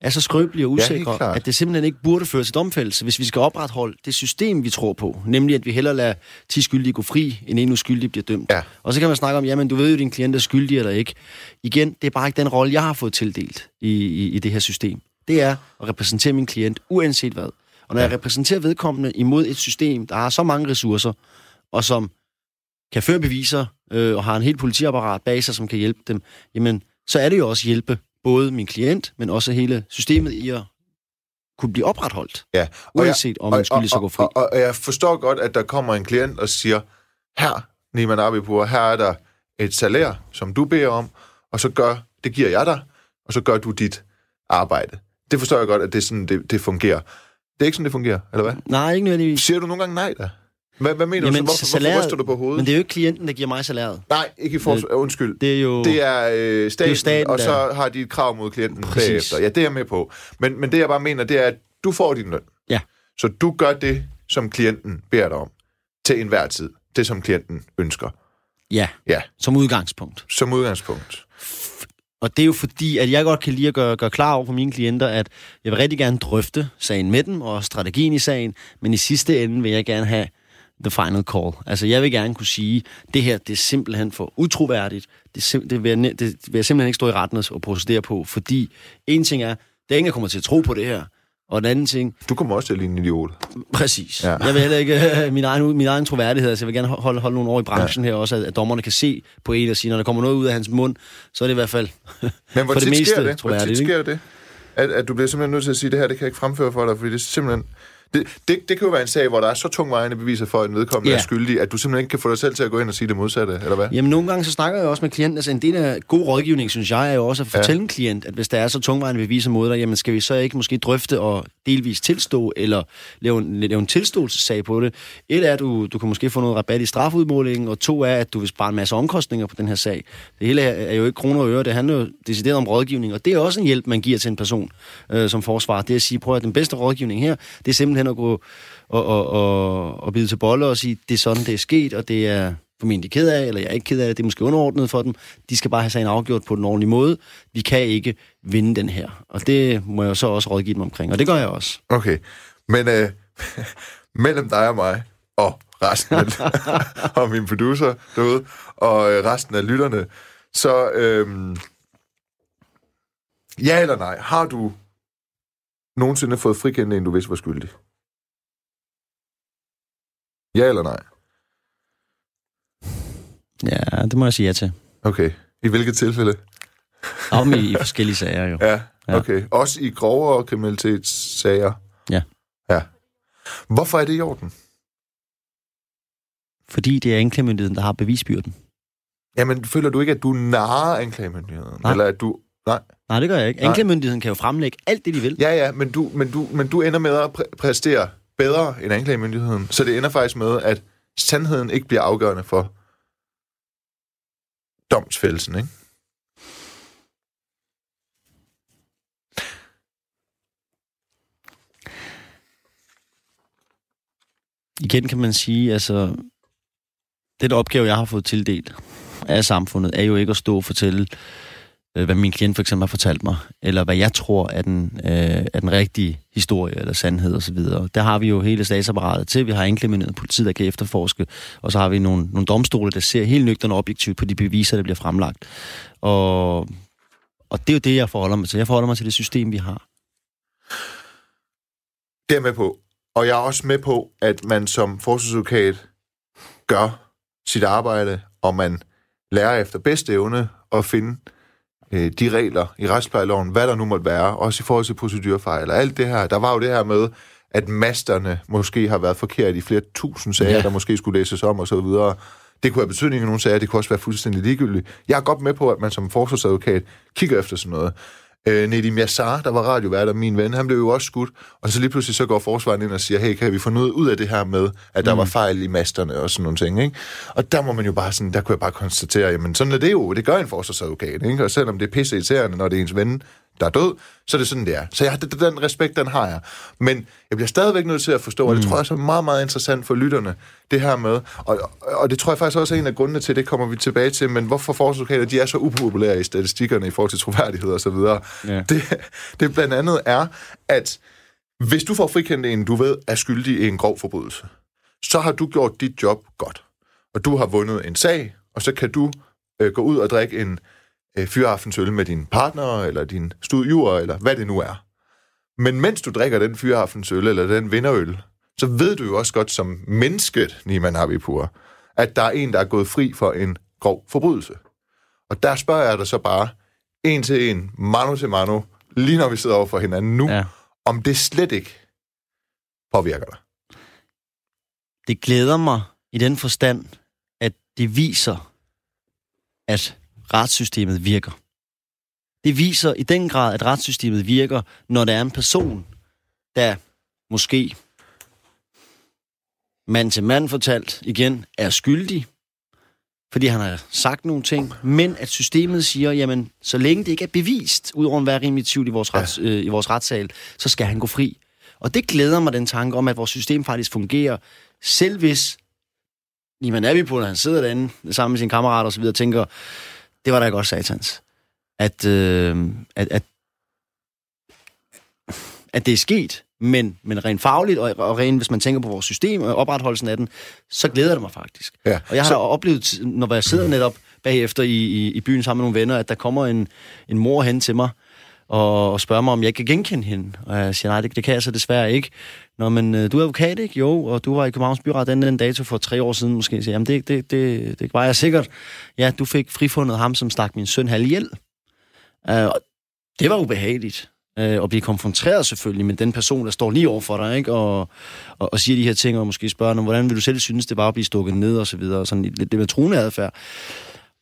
er så skrøbelige og usikre, ja, at det simpelthen ikke burde føre til domfældelse, hvis vi skal opretholde det system, vi tror på. Nemlig, at vi hellere lader 10 skyldige gå fri, end en uskyldig bliver dømt. Ja. Og så kan man snakke om, jamen du ved jo, din klient er skyldig eller ikke. Igen, det er bare ikke den rolle, jeg har fået tildelt i, i, i det her system. Det er at repræsentere min klient, uanset hvad. Og når ja. jeg repræsenterer vedkommende imod et system, der har så mange ressourcer, og som kan føre beviser, øh, og har en helt politiapparat bag sig, som kan hjælpe dem, jamen, så er det jo også hjælpe både min klient, men også hele systemet i at kunne blive opretholdt. Ja. Og uanset jeg, om man skyldig så går fri. Og, og, og jeg forstår godt, at der kommer en klient og siger, her, Niman Abipur, her er der et salær, som du beder om, og så gør, det giver jeg dig, og så gør du dit arbejde. Det forstår jeg godt, at det, er sådan, det, det fungerer. Det er ikke sådan, det fungerer, eller hvad? Nej, ikke nødvendigvis. Siger du nogle gange nej da? Hvad, hvad mener Jamen, du så? Hvorfor, salæret, hvorfor ryster du på hovedet? Men det er jo ikke klienten, der giver mig salæret. Nej, ikke i for... Undskyld. Det er jo... Det er øh, staten, det er staten og så der... har de et krav mod klienten Præcis. bagefter. Ja, det er jeg med på. Men, men det, jeg bare mener, det er, at du får din løn. Ja. Så du gør det, som klienten beder dig om. Til enhver tid. Det, som klienten ønsker. Ja. Ja. Som udgangspunkt. Som udgangspunkt. Og det er jo fordi, at jeg godt kan lide at gøre, gøre klar over for mine klienter, at jeg vil rigtig gerne drøfte sagen med dem og strategien i sagen, men i sidste ende vil jeg gerne have the final call. Altså, jeg vil gerne kunne sige, det her, det er simpelthen for utroværdigt. Det, sim- det, vil, jeg, det vil jeg simpelthen ikke stå i retten og procedere på, fordi en ting er, der er ingen, der kommer til at tro på det her. Og en anden ting... Du kommer også til at ligne en idiot. Præcis. Ja. Jeg vil heller ikke uh, min, egen, min egen troværdighed. Altså, jeg vil gerne holde, holde nogle år i branchen ja. her også, at, at dommerne kan se på en og sige, når der kommer noget ud af hans mund, så er det i hvert fald Men hvor for det meste sker det? Hvor tit sker det? At, at du bliver simpelthen nødt til at sige, det her, det kan jeg ikke fremføre for dig, fordi det er simpelthen... Det, det, det kan jo være en sag, hvor der er så tungvejende beviser for, at en vedkommende ja. er skyldig, at du simpelthen ikke kan få dig selv til at gå ind og sige det modsatte, eller hvad? Jamen, nogle gange så snakker jeg også med klienten. Altså, en del af god rådgivning, synes jeg, er jo også at fortælle ja. en klient, at hvis der er så tungvejende beviser mod dig, jamen skal vi så ikke måske drøfte og delvis tilstå, eller lave en, lave en tilståelsessag på det. Et er, at du, du kan måske få noget rabat i strafudmålingen, og to er, at du vil spare en masse omkostninger på den her sag. Det hele er jo ikke kroner og øre, det handler jo decideret om rådgivning, og det er også en hjælp, man giver til en person øh, som forsvar. Det er at sige, prøv at den bedste rådgivning her, det er simpelthen at gå og, og, og, og bide til bolle og sige, det er sådan, det er sket, og det er formentlig ked af, eller jeg er ikke ked af det, det er måske underordnet for dem. De skal bare have sagen afgjort på den ordentlige måde. Vi kan ikke vinde den her. Og det må jeg så også rådgive dem omkring, og det gør jeg også. Okay, men øh, mellem dig og mig, og resten af, og min producer derude, og øh, resten af lytterne, så øh, ja eller nej, har du nogensinde fået frikendt en, du vidste var skyldig? Ja eller nej? Ja, det må jeg sige ja til. Okay. I hvilket tilfælde? Om i, i forskellige sager, jo. Ja, okay. Også i grovere kriminalitetssager? Ja. Ja. Hvorfor er det i orden? Fordi det er anklagemyndigheden, der har bevisbyrden. Jamen, føler du ikke, at du narer anklagemyndigheden? Nej. Eller at du... Nej. Nej, det gør jeg ikke. Anklagemyndigheden kan jo fremlægge alt det, de vil. Ja, ja, men du, men du, men du ender med at præ- præstere bedre end anklagemyndigheden. Så det ender faktisk med, at sandheden ikke bliver afgørende for domsfældelsen, ikke? Igen kan man sige, altså, den opgave, jeg har fået tildelt af samfundet, er jo ikke at stå og fortælle øh, Øh, hvad min klient for eksempel har fortalt mig, eller hvad jeg tror er den, øh, er den rigtige historie eller sandhed osv. Der har vi jo hele statsapparatet til. Vi har anklagemyndigheden politiet, der kan efterforske, og så har vi nogle, nogle domstole, der ser helt nøgterne objektivt på de beviser, der bliver fremlagt. Og og det er jo det, jeg forholder mig til. Jeg forholder mig til det system, vi har. Det er med på. Og jeg er også med på, at man som forsvarsadvokat gør sit arbejde, og man lærer efter bedste evne at finde øh, de regler i retsplejeloven, hvad der nu måtte være, også i forhold til procedurfejl og alt det her. Der var jo det her med, at masterne måske har været forkert i flere tusind sager, ja. der måske skulle læses om og så videre. Det kunne have betydning i nogle sager, det kunne også være fuldstændig ligegyldigt. Jeg er godt med på, at man som forsvarsadvokat kigger efter sådan noget. Øh, Nedim Yassar, der var radiovært min ven, han blev jo også skudt, og så lige pludselig så går forsvaren ind og siger, hey, kan vi få noget ud af det her med, at der mm. var fejl i masterne og sådan nogle ting, ikke? Og der må man jo bare sådan, der kunne jeg bare konstatere, jamen sådan er det jo, det gør en forsvarsadvokat, ikke? Og selvom det er pisse irriterende, når det er ens ven, der er død, så er det sådan, det er. Så jeg, den respekt, den har jeg. Men jeg bliver stadigvæk nødt til at forstå, og det mm. tror jeg også er meget, meget interessant for lytterne, det her med, og, og det tror jeg faktisk også er en af grundene til, det kommer vi tilbage til, men hvorfor forsvarsadvokater, de er så upopulære i statistikkerne i forhold til troværdighed og så videre. Ja. Det, det blandt andet er, at hvis du får frikendt en, du ved, er skyldig i en grov forbrydelse, så har du gjort dit job godt. Og du har vundet en sag, og så kan du øh, gå ud og drikke en øh, fyraftensøl med din partner, eller din studiejuer, eller hvad det nu er. Men mens du drikker den fyraftensøl, eller den vinderøl, så ved du jo også godt som mennesket, Niman Habipur, at der er en, der er gået fri for en grov forbrydelse. Og der spørger jeg dig så bare, en til en, mano til mano, lige når vi sidder over for hinanden nu, ja. om det slet ikke påvirker dig. Det glæder mig i den forstand, at det viser, at retssystemet virker. Det viser i den grad, at retssystemet virker, når der er en person, der måske mand til mand fortalt igen, er skyldig, fordi han har sagt nogle ting, men at systemet siger, jamen, så længe det ikke er bevist, udover at være rimelig tvivl i vores, rets, ja. øh, i vores retssal, så skal han gå fri. Og det glæder mig, den tanke om, at vores system faktisk fungerer, selv hvis på, når han sidder derinde sammen med sine kammerater og så videre, og tænker, det var da godt satans. At, øh, at, at, at det er sket, men, men rent fagligt, og, og rent, hvis man tænker på vores system og opretholdelsen af den, så glæder det mig faktisk. Ja, og jeg har så... oplevet, når jeg sidder netop bagefter i, i, i byen sammen med nogle venner, at der kommer en, en mor hen til mig, og, og spørger mig, om jeg kan genkende hende. Og jeg siger, nej, det, det kan jeg så desværre ikke. Nå, men øh, du er advokat, ikke? Jo, og du var i Københavns Byret den, den dato for tre år siden måske. Så, jamen, det, det, det, det var jeg sikkert. Ja, du fik frifundet ham, som stak min søn halv ihjel. Uh, det var ubehageligt øh, at blive konfronteret selvfølgelig med den person, der står lige over for dig, ikke? Og, og, og siger de her ting, og måske spørger dem, hvordan vil du selv synes, det var at blive stukket ned, og så videre, og sådan lidt det med truende adfærd.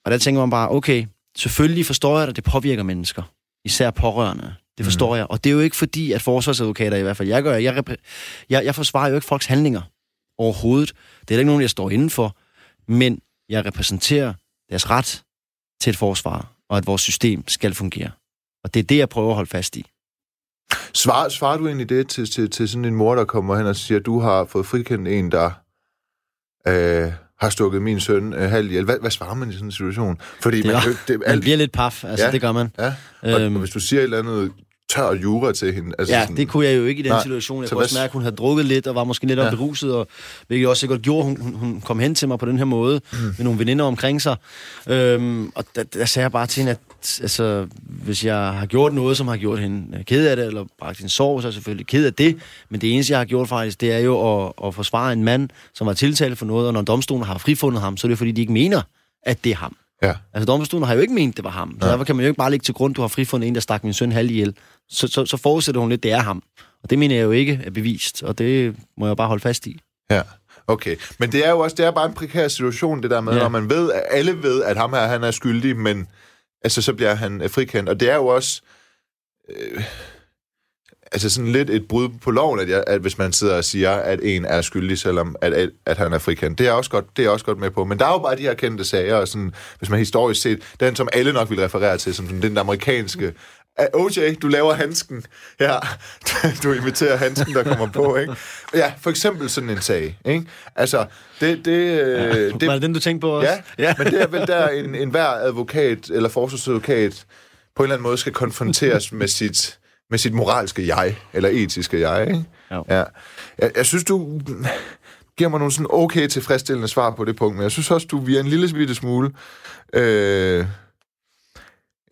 Og der tænker man bare, okay, selvfølgelig forstår jeg, at det påvirker mennesker, især pårørende. Det forstår mm. jeg. Og det er jo ikke fordi, at forsvarsadvokater i hvert fald, jeg gør, jeg, jeg, jeg forsvarer jo ikke folks handlinger overhovedet. Det er ikke nogen, jeg står indenfor. Men jeg repræsenterer deres ret til et forsvar, og at vores system skal fungere. Og det er det, jeg prøver at holde fast i. Svar, svarer du egentlig det til, til, til sådan en mor, der kommer hen og siger, at du har fået frikendt en, der øh, har stukket min søn øh, halv ihjel? Hvad, hvad svarer man i sådan en situation? Fordi det, man, det, alt... man bliver lidt paf, altså ja, det gør man. Ja. Og, øhm, og hvis du siger et eller andet tør jura til hende. Altså ja, sådan, det kunne jeg jo ikke i den nej, situation. Jeg kunne også mærke, at hun havde drukket lidt og var måske lidt ja. beruset, og hvilket også sikkert gjorde, hun, hun kom hen til mig på den her måde, mm. med nogle veninder omkring sig. Øhm, og der, der sagde jeg bare til hende, at altså, hvis jeg har gjort noget, som har gjort hende ked af det, eller bragt en sorg, så er jeg selvfølgelig ked af det. Men det eneste, jeg har gjort faktisk, det er jo at, at forsvare en mand, som var tiltalt for noget, og når domstolen har frifundet ham, så er det fordi, de ikke mener, at det er ham. Ja. Altså, domstolen har jo ikke ment, det var ham. Så ja. derfor kan man jo ikke bare lægge til grund, du har frifundet en, der stak min søn halv ihjel. Så, så, så forudsætter hun lidt, det er ham. Og det mener jeg jo ikke er bevist, og det må jeg bare holde fast i. Ja. Okay, men det er jo også det er bare en prekær situation, det der med, ja. når man ved, at alle ved, at ham her han er skyldig, men altså, så bliver han øh, frikendt. Og det er jo også... Øh, altså sådan lidt et brud på loven, at, jeg, at hvis man sidder og siger, at en er skyldig, selvom at, at, at han er frikendt. Det er, også godt, det er også godt med på. Men der er jo bare de her kendte sager, og sådan, hvis man historisk set, den som alle nok vil referere til, som den, den amerikanske OJ, du laver handsken. Ja, du inviterer handsken, der kommer på, ikke? Ja, for eksempel sådan en sag, ikke? Altså, det... det, ja, det var det den, du tænkte på også? Ja, ja. men det er vel der, en, en hver advokat eller forsvarsadvokat på en eller anden måde skal konfronteres med sit, med sit moralske jeg, eller etiske jeg, ikke? Jo. Ja. Jeg, jeg synes, du giver mig nogle sådan okay tilfredsstillende svar på det punkt, men jeg synes også, du via en lille smule... Øh,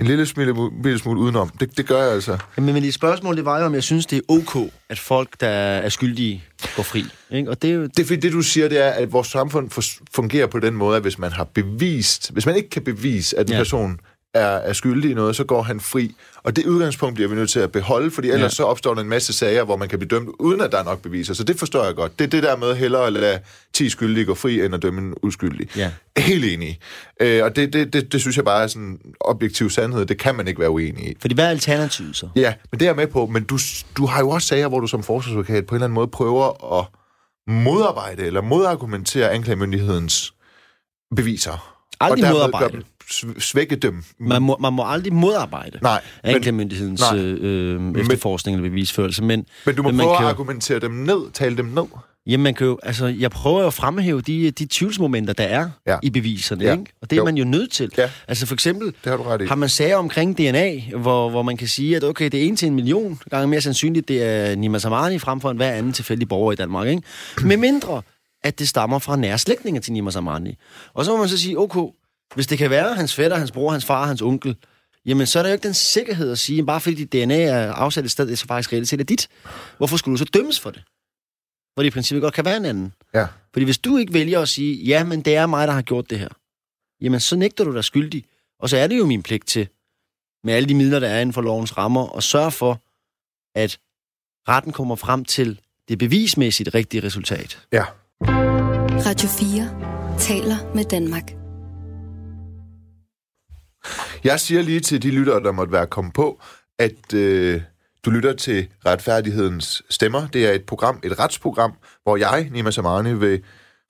en lille smule, lille smule udenom. Det, det gør jeg altså. Jamen, men det spørgsmål, det var jo, om jeg synes, det er ok, at folk, der er skyldige, går fri. Ikke? Og det er jo... Det, det, du siger, det er, at vores samfund fungerer på den måde, at hvis man har bevist, hvis man ikke kan bevise, at en ja. person er, er skyldig i noget, så går han fri. Og det udgangspunkt bliver vi nødt til at beholde, fordi ellers ja. så opstår der en masse sager, hvor man kan blive dømt, uden at der er nok beviser. Så det forstår jeg godt. Det er det der med hellere at lade 10 skyldige gå fri, end at dømme en uskyldig. Ja. Helt enig. Øh, og det, det, det, det synes jeg bare er sådan objektiv sandhed. Det kan man ikke være uenig i. Fordi hvad er alternativet så? Ja, men det er jeg med på. Men du, du har jo også sager, hvor du som forsvarsadvokat på en eller anden måde prøver at modarbejde eller modargumentere anklagemyndighedens beviser. Aldrig modarbejde. Svække dem. Man må, man må aldrig modarbejde nej, anklagemyndighedens nej, øh, efterforskning eller bevisførelse. Men, men du må men prøve kan, at argumentere dem ned, tale dem ned. Jamen, man kan jo, altså, jeg prøver jo at fremhæve de, de tvivlsmomenter, der er ja. i beviserne, ja. ikke? Og det er jo. man jo nødt til. Ja. Altså for eksempel det har, du ret i. har man sager omkring DNA, hvor, hvor man kan sige, at okay, det er en til en million gange mere sandsynligt, det er Nima Samani frem for en hver anden tilfældig borger i Danmark, ikke? Med mindre, at det stammer fra nære slægtninge til Nima Samani. Og så må man så sige, okay, hvis det kan være hans fætter, hans bror, hans far, hans onkel, jamen så er der jo ikke den sikkerhed at sige, bare fordi dit DNA er afsat et sted, det er så faktisk reelt set er dit. Hvorfor skulle du så dømmes for det? Hvor det i princippet godt kan være en anden. Ja. Fordi hvis du ikke vælger at sige, ja, men det er mig, der har gjort det her, jamen så nægter du dig skyldig. Og så er det jo min pligt til, med alle de midler, der er inden for lovens rammer, at sørge for, at retten kommer frem til det bevismæssigt rigtige resultat. Ja. Radio 4 taler med Danmark. Jeg siger lige til de lyttere, der måtte være kommet på, at øh, du lytter til Retfærdighedens Stemmer. Det er et program, et retsprogram, hvor jeg, Nima Samani, vil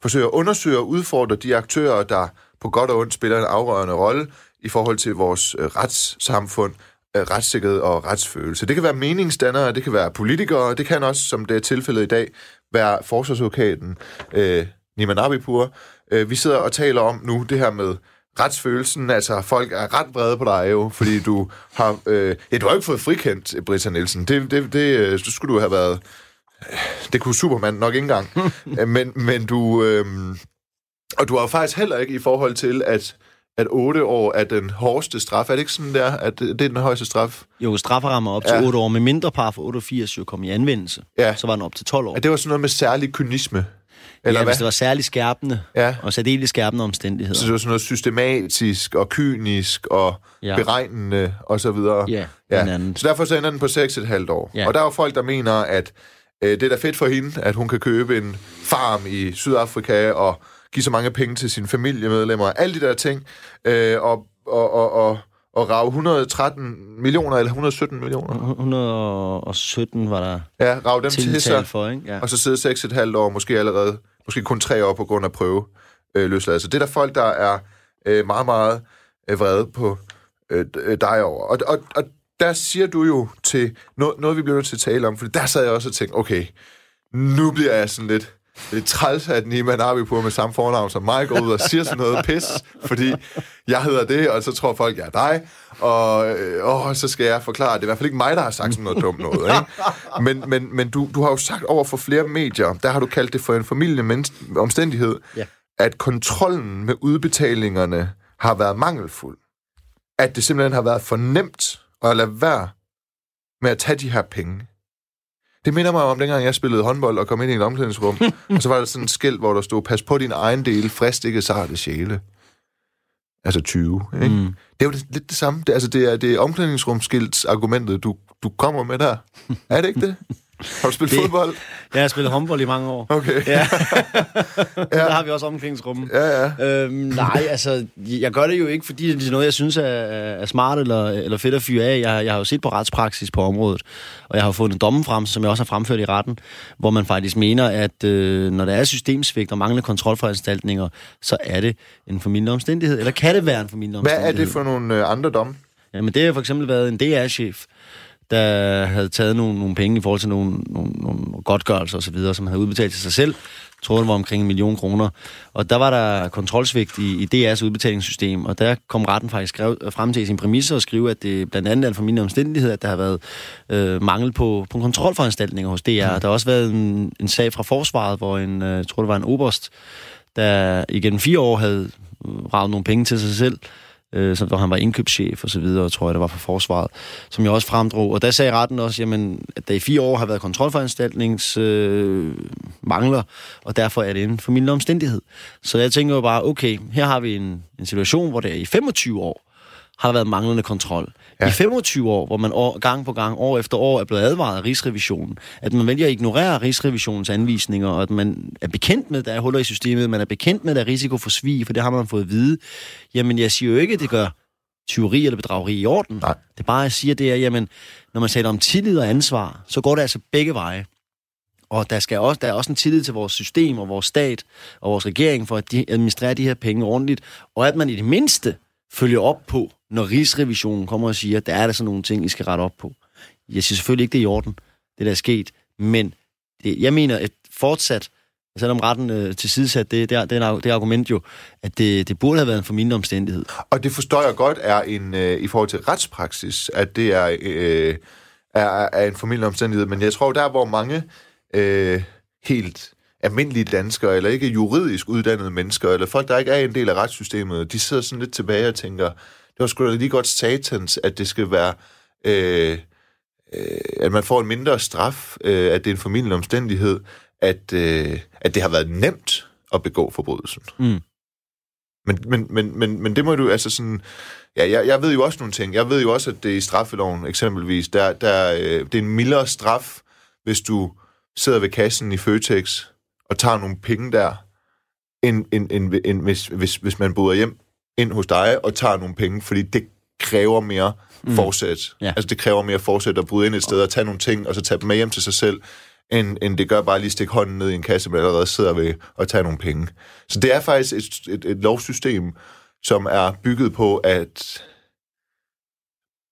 forsøge at undersøge og udfordre de aktører, der på godt og ondt spiller en afgørende rolle i forhold til vores øh, retssamfund, øh, retssikkerhed og retsfølelse. Det kan være meningsdannere, det kan være politikere, det kan også, som det er tilfældet i dag, være forsvarsadvokaten øh, Nima Nabipur. Øh, vi sidder og taler om nu det her med retsfølelsen, altså folk er ret brede på dig jo, fordi du har, øh, ja, du har ikke fået frikendt Britta Nielsen. Det, det, det, øh, så skulle du have været, øh, det kunne Superman nok ikke engang. Øh, men, men du, øh, og du har faktisk heller ikke i forhold til, at at 8 år er den hårdeste straf. Er det ikke sådan der, at det er den højeste straf? Jo, strafferammer op til ja. 8 år, med mindre par for 88 jo kom i anvendelse. Ja. Så var den op til 12 år. Ja, det var sådan noget med særlig kynisme. Eller ja, hvad? hvis det var særlig skærpende, ja. og særdeles skærpende omstændigheder. Så det var sådan noget systematisk og kynisk og ja. beregnende og så videre. Ja, ja. Så derfor så ender den på 6,5 år. Ja. Og der er jo folk, der mener, at øh, det er da fedt for hende, at hun kan købe en farm i Sydafrika og give så mange penge til sine familiemedlemmer. Alle de der ting. Øh, og, og, og, og og rave 113 millioner, eller 117 millioner? 117 var der Ja, rave dem til sig, for, ikke? Ja. og så sidde 6,5 år, måske allerede, måske kun tre år på grund af prøve øh, løsladelse. Det er der folk, der er øh, meget, meget øh, vrede på øh, øh dig over. Og, og, og der siger du jo til noget, noget vi bliver nødt til at tale om, for der sad jeg også og tænkte, okay, nu bliver jeg sådan lidt det er træls, at Nima på med samme fornavn som mig går ud og siger sådan noget pis, fordi jeg hedder det, og så tror folk, jeg er dig, og øh, åh, så skal jeg forklare, det er i hvert fald ikke mig, der har sagt sådan noget dumt noget. Ikke? Men, men, men du, du har jo sagt over for flere medier, der har du kaldt det for en familieomstændighed, ja. at kontrollen med udbetalingerne har været mangelfuld. At det simpelthen har været for nemt at lade være med at tage de her penge. Det minder mig om, dengang jeg spillede håndbold og kom ind i et omklædningsrum, og så var der sådan en skilt, hvor der stod, pas på din egen del, frist ikke sarte sjæle. Altså 20, ikke? Mm. Det er jo lidt det samme. Det, altså, det er, det er omklædningsrumskilts argumentet, du, du kommer med der. Er det ikke det? Har du spillet det, fodbold? Jeg har spillet håndbold i mange år. Okay. Ja. Der har vi også omklædningsrum. Ja, ja. Øhm, nej, altså, jeg gør det jo ikke, fordi det er noget, jeg synes er, er smart eller, eller fedt at fyre af. Jeg, jeg har jo set på retspraksis på området, og jeg har fundet dommen frem, som jeg også har fremført i retten, hvor man faktisk mener, at øh, når der er systemsvigt og manglende kontrolforanstaltninger, så er det en formidlende omstændighed, eller kan det være en formidlende omstændighed? Hvad er det for nogle øh, andre domme? Jamen, det har for eksempel været en DR-chef, der havde taget nogle, nogle penge i forhold til nogle, nogle, nogle godtgørelser osv., som havde udbetalt til sig selv. Jeg tror, det var omkring en million kroner. Og der var der kontrolsvigt i, i DR's udbetalingssystem, og der kom retten faktisk skrev, frem til sin præmisser og skrive, at det blandt andet er en formidlende omstændighed, at der har været øh, mangel på, på kontrolforanstaltninger hos DR. Mm. Der har også været en, en sag fra forsvaret, hvor en, øh, jeg tror, det var en oberst, der igennem fire år havde ravet nogle penge til sig selv, øh, Øh, som, hvor han var indkøbschef og så videre, tror jeg, det var for forsvaret, som jeg også fremdrog. Og der sagde retten også, jamen, at der i fire år har været kontrolforanstaltnings øh, mangler, og derfor er det en formidlende omstændighed. Så jeg tænker jo bare, okay, her har vi en, en situation, hvor det er i 25 år, har der været manglende kontrol. Ja. I 25 år, hvor man år, gang på gang, år efter år, er blevet advaret af Rigsrevisionen, at man vælger at ignorere Rigsrevisionens anvisninger, og at man er bekendt med, at der er huller i systemet, man er bekendt med, at der er risiko for svig, for det har man fået at vide. Jamen, jeg siger jo ikke, at det gør tyveri eller bedrageri i orden. Nej. Det er bare, jeg siger, det er, jamen, når man taler om tillid og ansvar, så går det altså begge veje. Og der, skal også, der er også en tillid til vores system og vores stat og vores regering for at de administrerer de her penge ordentligt, og at man i det mindste følger op på, når Rigsrevisionen kommer og siger, at der er der sådan nogle ting, I skal rette op på. Jeg siger selvfølgelig ikke, det er i orden, det der er sket, men det, jeg mener, at fortsat, selvom retten øh, til sidesat det, det, det, det argument jo, at det, det burde have været en formindende omstændighed. Og det forstår jeg godt er en, øh, i forhold til retspraksis, at det er, øh, er, er en formindende omstændighed, men jeg tror, der hvor mange øh, helt almindelige danskere, eller ikke juridisk uddannede mennesker, eller folk, der ikke er en del af retssystemet, de sidder sådan lidt tilbage og tænker, det var sgu da lige godt satans, at det skal være, øh, øh, at man får en mindre straf, øh, at det er en formidlende omstændighed, at, øh, at det har været nemt at begå forbrydelsen. Mm. Men, men, men, men, men det må du altså sådan... Ja, jeg, jeg ved jo også nogle ting. Jeg ved jo også, at det i straffeloven eksempelvis, der, der, øh, det er en mildere straf, hvis du sidder ved kassen i Føtex og tager nogle penge der, end, end, end, end hvis, hvis, hvis man bryder hjem ind hos dig og tager nogle penge, fordi det kræver mere mm. forsæt. Ja. Altså det kræver mere forsæt at bryde ind et sted og tage nogle ting, og så tage dem med hjem til sig selv, end, end det gør bare lige at stikke hånden ned i en kasse, man allerede sidder ved og tage nogle penge. Så det er faktisk et, et, et lovsystem, som er bygget på, at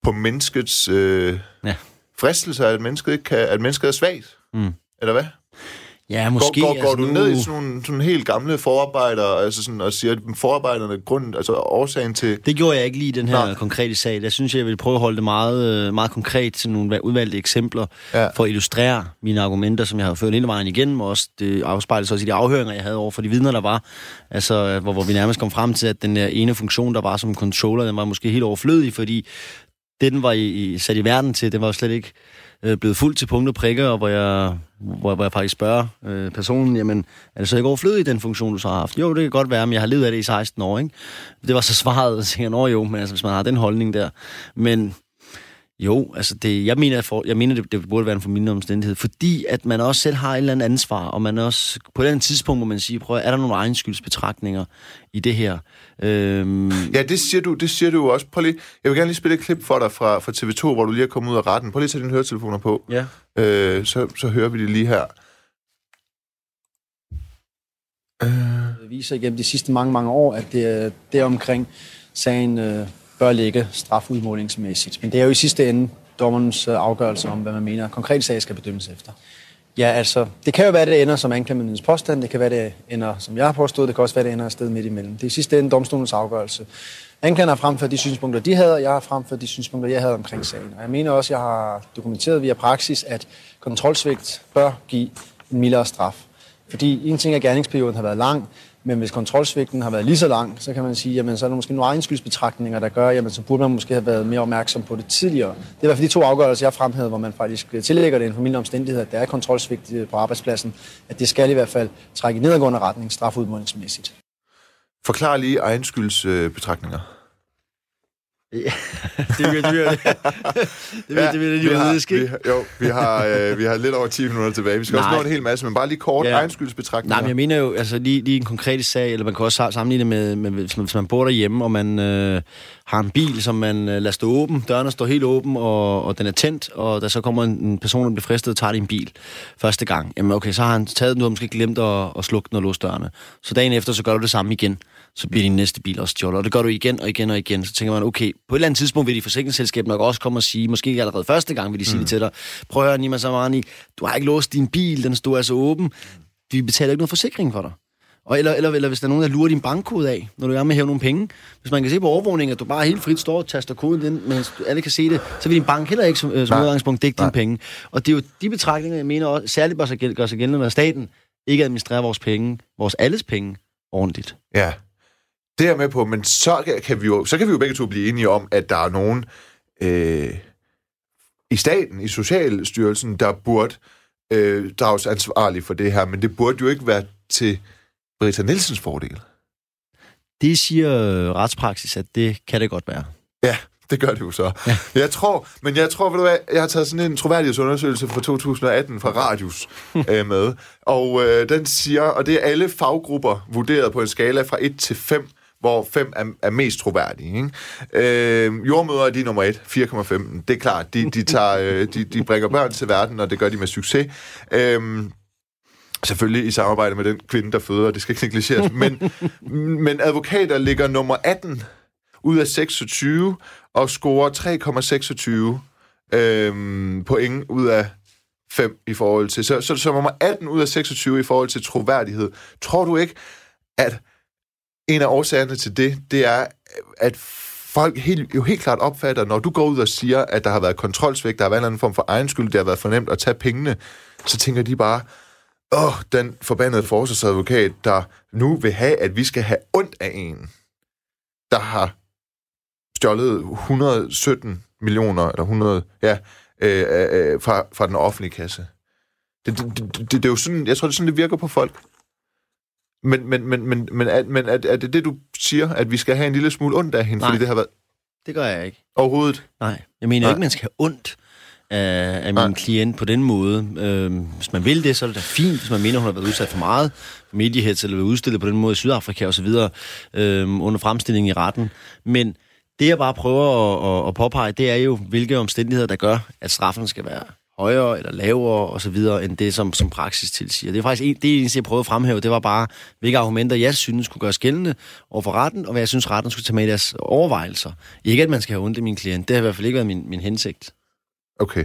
på menneskets øh, Ja. fristelser, at mennesket, ikke kan, at mennesket er svagt. Mm. Eller hvad? Ja, måske. Går, går, går altså, du nu- ned i sådan nogle sådan helt gamle forarbejder, altså sådan, og siger, at forarbejderne, grund, altså årsagen til... Det gjorde jeg ikke lige i den her Nå. konkrete sag. Jeg synes, jeg vil prøve at holde det meget, øh, meget konkret til nogle udvalgte eksempler, Ja. for at illustrere mine argumenter, som jeg har ført hele vejen igennem, og også det afspejles også i de afhøringer, jeg havde over for de vidner, der var. Altså, øh, hvor, hvor vi nærmest kom frem til, at den der ene funktion, der var som controller, den var måske helt overflødig, fordi det, den var i, i, sat i verden til, det var jo slet ikke øh, blevet fuldt til punkt og prikker, og hvor jeg, hvor, hvor jeg faktisk spørger øh, personen, jamen, er det så ikke overflødigt, den funktion, du så har haft? Jo, det kan godt være, men jeg har levet af det i 16 år, ikke? Det var så svaret, og så jeg, jo, men altså, hvis man har den holdning der. Men jo, altså det, jeg mener, for, jeg mener det, det burde være en formidlende omstændighed, fordi at man også selv har et eller andet ansvar, og man også, på et eller andet tidspunkt må man sige, prøv, er der nogle egenskyldsbetragtninger i det her? Øhm, Ja, det siger du, det siger du jo også. Prøv lige, jeg vil gerne lige spille et klip for dig fra, fra TV2, hvor du lige er kommet ud af retten. Prøv lige at tage dine høretelefoner på. ja. Øh, så, så hører vi det lige her. Det viser igennem de sidste mange, mange år, at det er deromkring sagen øh, bør ligge strafudmålingsmæssigt. Men det er jo i sidste ende dommerens øh, afgørelse om, hvad man mener, konkret sag skal bedømmes efter. Ja, altså, det kan jo være, at det ender som anklagemyndighedens påstand, det kan være, det ender, som jeg har påstået, det kan også være, det ender et sted midt imellem. Det er i sidste ende domstolens afgørelse. Anklageren har fremført de synspunkter, de havde, og jeg har fremført de synspunkter, jeg havde omkring sagen. Og jeg mener også, at jeg har dokumenteret via praksis, at kontrolsvigt bør give en mildere straf. Fordi en ting er, at gerningsperioden har været lang, men hvis kontrolsvigten har været lige så lang, så kan man sige, jamen så er der måske nogle egenskyldsbetragtninger, der gør, jamen så burde man måske have været mere opmærksom på det tidligere. Det er i hvert fald de to afgørelser, jeg fremhævede, hvor man faktisk øh, tillægger det en formidlende omstændighed, at der er kontrolsvigt øh, på arbejdspladsen, at det skal i hvert fald trække i nedadgående retning strafudmålingsmæssigt. Forklar lige egenskyldsbetragtninger det bliver det, bliver, det, bliver, det, bliver det vi juridisk, vi, ikke? har- jo, vi har, øh, vi har lidt over 10 minutter tilbage. Vi skal også Nej. nå en hel masse, men bare lige kort Ja. egenskyldsbetragtninger. Nej, men jeg mener jo, altså lige, lige en konkret sag, eller man kan også sammenligne det med, med hvis, man, hvis man bor derhjemme, og man øh, har en bil, som man øh, lader stå åben, dørene står helt åben, og, og den er tændt, og der så kommer en, en person, der bliver fristet og tager din bil første gang. Jamen okay, så har han taget den, har måske glemt at, at slukke den og låse dørene. Så dagen efter, så gør du det samme igen. Så bliver din næste bil også stjålet, og det gør du igen og igen og igen. Så tænker man, okay, på et eller andet tidspunkt vil de forsikringsselskab nok også komme og sige, måske ikke allerede første gang vil de sige det til dig, prøv at høre, Nima Samani, du har ikke låst din bil, den stod altså åben vi betaler ikke noget forsikring for dig. Og eller, eller, eller hvis der er nogen, der lurer din bankkode af, når du er med at hæve nogle penge. Hvis man kan se på overvågning, at du bare helt frit står og taster koden ind, mens alle kan se det, så vil din bank heller ikke som, øh, som udgangspunkt dække dine penge. Og det er jo de betragtninger, jeg mener også, særligt bør sig gæld- gør sig gældende, når staten ikke administrerer vores penge, vores alles penge, ordentligt. Ja. Det er med på, men så kan vi jo, så kan vi jo begge to blive enige om, at der er nogen øh, i staten, i Socialstyrelsen, der burde øh, drages ansvarlig for det her, men det burde jo ikke være til Britta Nielsens fordel. Det siger retspraksis, at det kan det godt være. Ja, det gør det jo så. Ja. Jeg tror, men jeg tror, ved du hvad, jeg har taget sådan en troværdighedsundersøgelse fra 2018 fra Radius øh, med, og øh, den siger, og det er alle faggrupper vurderet på en skala fra 1 til 5, hvor 5 er, er mest troværdige. Ikke? Øh, jordmøder er de nummer 1, 4,15. Det er klart, de, de, tager, øh, de, de bringer børn til verden, og det gør de med succes. Øh, Selvfølgelig i samarbejde med den kvinde, der føder, det skal ikke negligeres. Men, men advokater ligger nummer 18 ud af 26 og scorer 3,26 øhm, point ud af 5 i forhold til... Så, så, så nummer 18 ud af 26 i forhold til troværdighed. Tror du ikke, at en af årsagerne til det, det er, at folk helt, jo helt klart opfatter, når du går ud og siger, at der har været kontrolsvægt, der har været en anden form for egen skyld, det har været fornemt at tage pengene, så tænker de bare, åh, oh, den forbandede forsvarsadvokat, der nu vil have, at vi skal have ondt af en, der har stjålet 117 millioner, eller 100, ja, øh, øh, fra, fra den offentlige kasse. Det, det, det, det, det er jo sådan, jeg tror, det er sådan, det virker på folk. Men, men, men, men, men, er, men er, er det det, du siger, at vi skal have en lille smule ondt af hende? Nej. Fordi det har været Det gør jeg ikke. overhovedet... Nej, jeg mener Nej. ikke, man skal have ondt af, af min Nej. klient på den måde. Øhm, hvis man vil det, så er det da fint, hvis man mener, hun har været udsat for meget for mediehets, eller været udstillet på den måde i Sydafrika osv. Øhm, under fremstillingen i retten. Men det, jeg bare prøver at, at, at påpege, det er jo, hvilke omstændigheder, der gør, at straffen skal være højere eller lavere og så videre, end det, som, som praksis tilsiger. Det er faktisk en, det eneste, jeg prøvede at fremhæve, det var bare, hvilke argumenter jeg synes skulle gøres gældende over for retten, og hvad jeg synes, retten skulle tage med i deres overvejelser. Ikke, at man skal have ondt i min klient. Det har i hvert fald ikke været min, min hensigt. Okay.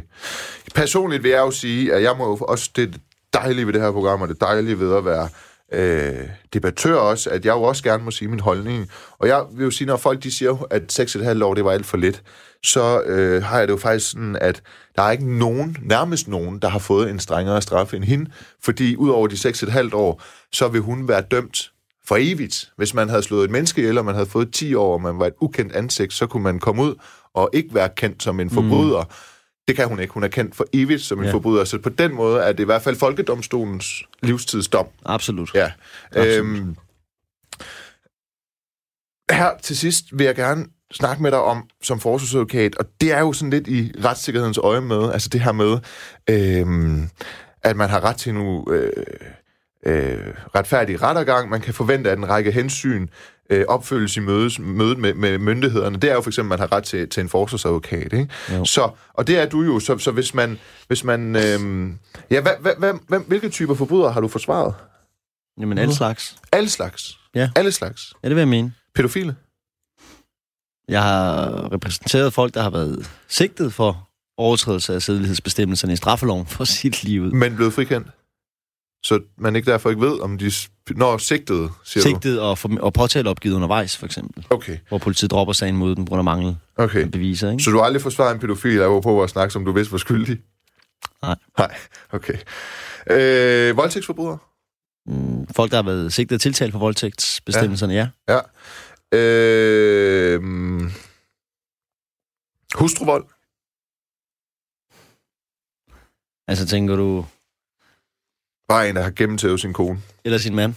Personligt vil jeg jo sige, at jeg må også det dejlige ved det her program, og det dejlige ved at være øh, debattør også, at jeg jo også gerne må sige min holdning. Og jeg vil jo sige, når folk de siger, at 6,5 år, det var alt for lidt, så øh, har jeg det jo faktisk sådan, at der er ikke nogen, nærmest nogen, der har fået en strengere straf end hende, fordi ud over de 6,5 år, så vil hun være dømt for evigt. Hvis man havde slået et menneske ihjel, og man havde fået 10 år, og man var et ukendt ansigt, så kunne man komme ud og ikke være kendt som en forbryder. Mm. Det kan hun ikke. Hun er kendt for evigt som en Ja. forbryder. Så på den måde er det i hvert fald folkedomstolens livstidsdom. Absolut. Ja. Absolut. Øhm, her til sidst vil jeg gerne snakke med dig om som forsvarsadvokat, og det er jo sådan lidt i retssikkerhedens øje med, altså det her med, øhm, at man har ret til nu øh, øh, retfærdig rettergang, man kan forvente, at en række hensyn øh, opfølges i mødes, mødet med, med myndighederne. Det er jo for eksempel, at man har ret til, til en forsvarsadvokat. Ikke? Jo. Så, og det er du jo, så, så hvis man... Hvis man øhm, ja, hvad, hvad, hvad, hvad, hvilke typer forbrydere har du forsvaret? Jamen, alle slags. Alle slags. Ja. Alle slags. Ja, det vil jeg mene. Pædofile. Jeg har repræsenteret folk, der har været sigtet for overtrædelse af sædelighedsbestemmelserne i straffeloven for sit liv. Men blevet frikendt. Så man ikke derfor ikke ved, om de... Når sigtede, siger Sigtet og, for, og påtale opgivet undervejs, for eksempel. du? Okay, Hvor politiet dropper sagen mod på grund af mangel okay. af beviser, ikke? Så du har aldrig forsvaret en pædofil, der var på at snakke, som du vidste var skyldig? Nej. Nej, okay. Øh, voldtægtsforbrydere? Mm, Folk, der har været sigtet og tiltalt for voldtægtsbestemmelserne, ja. Ja. Øh, hustruvold? Altså, tænker du... Bare en, der har gennemtævet sin kone. Eller sin mand.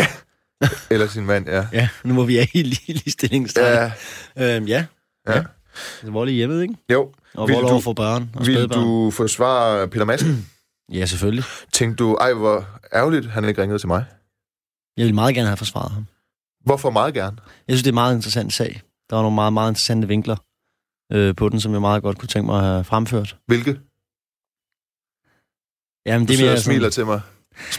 Eller sin mand, ja. Ja, nu må vi er i ligestillingstegn. Ja, Øhm, ja. ja. Altså, vold i hjemmet, ikke? Jo. Og Vil vold over for børn og Vil du forsvare Peter Madsen? Ja, selvfølgelig. Tænkte du, ej, hvor ærgerligt, han ikke ringede til mig? Jeg vil meget gerne have forsvaret ham. Hvorfor meget gerne? Jeg synes, det er en meget interessant sag. Der var nogle meget, meget interessante vinkler øh, på den, som jeg meget godt kunne tænke mig at have fremført. Hvilke? Jamen, Du det sidder mere og smiler til mig.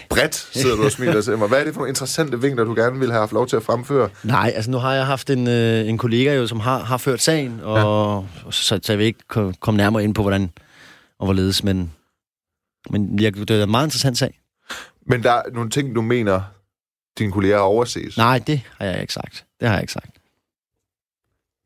Bredt sidder du og smiler til mig. Hvad er det for nogle interessante vinkler, du gerne ville have haft lov til at fremføre? Nej, altså nu har jeg haft en, øh, en kollega, jo, som har, har ført sagen, og ja. så, så jeg vil ikke ko- komme nærmere ind på, hvordan og hvorledes, men, men jeg, det er en meget interessant sag. Men der er nogle ting, du mener, dine kolleger har overset. Nej, det har jeg ikke sagt. Det har jeg ikke sagt.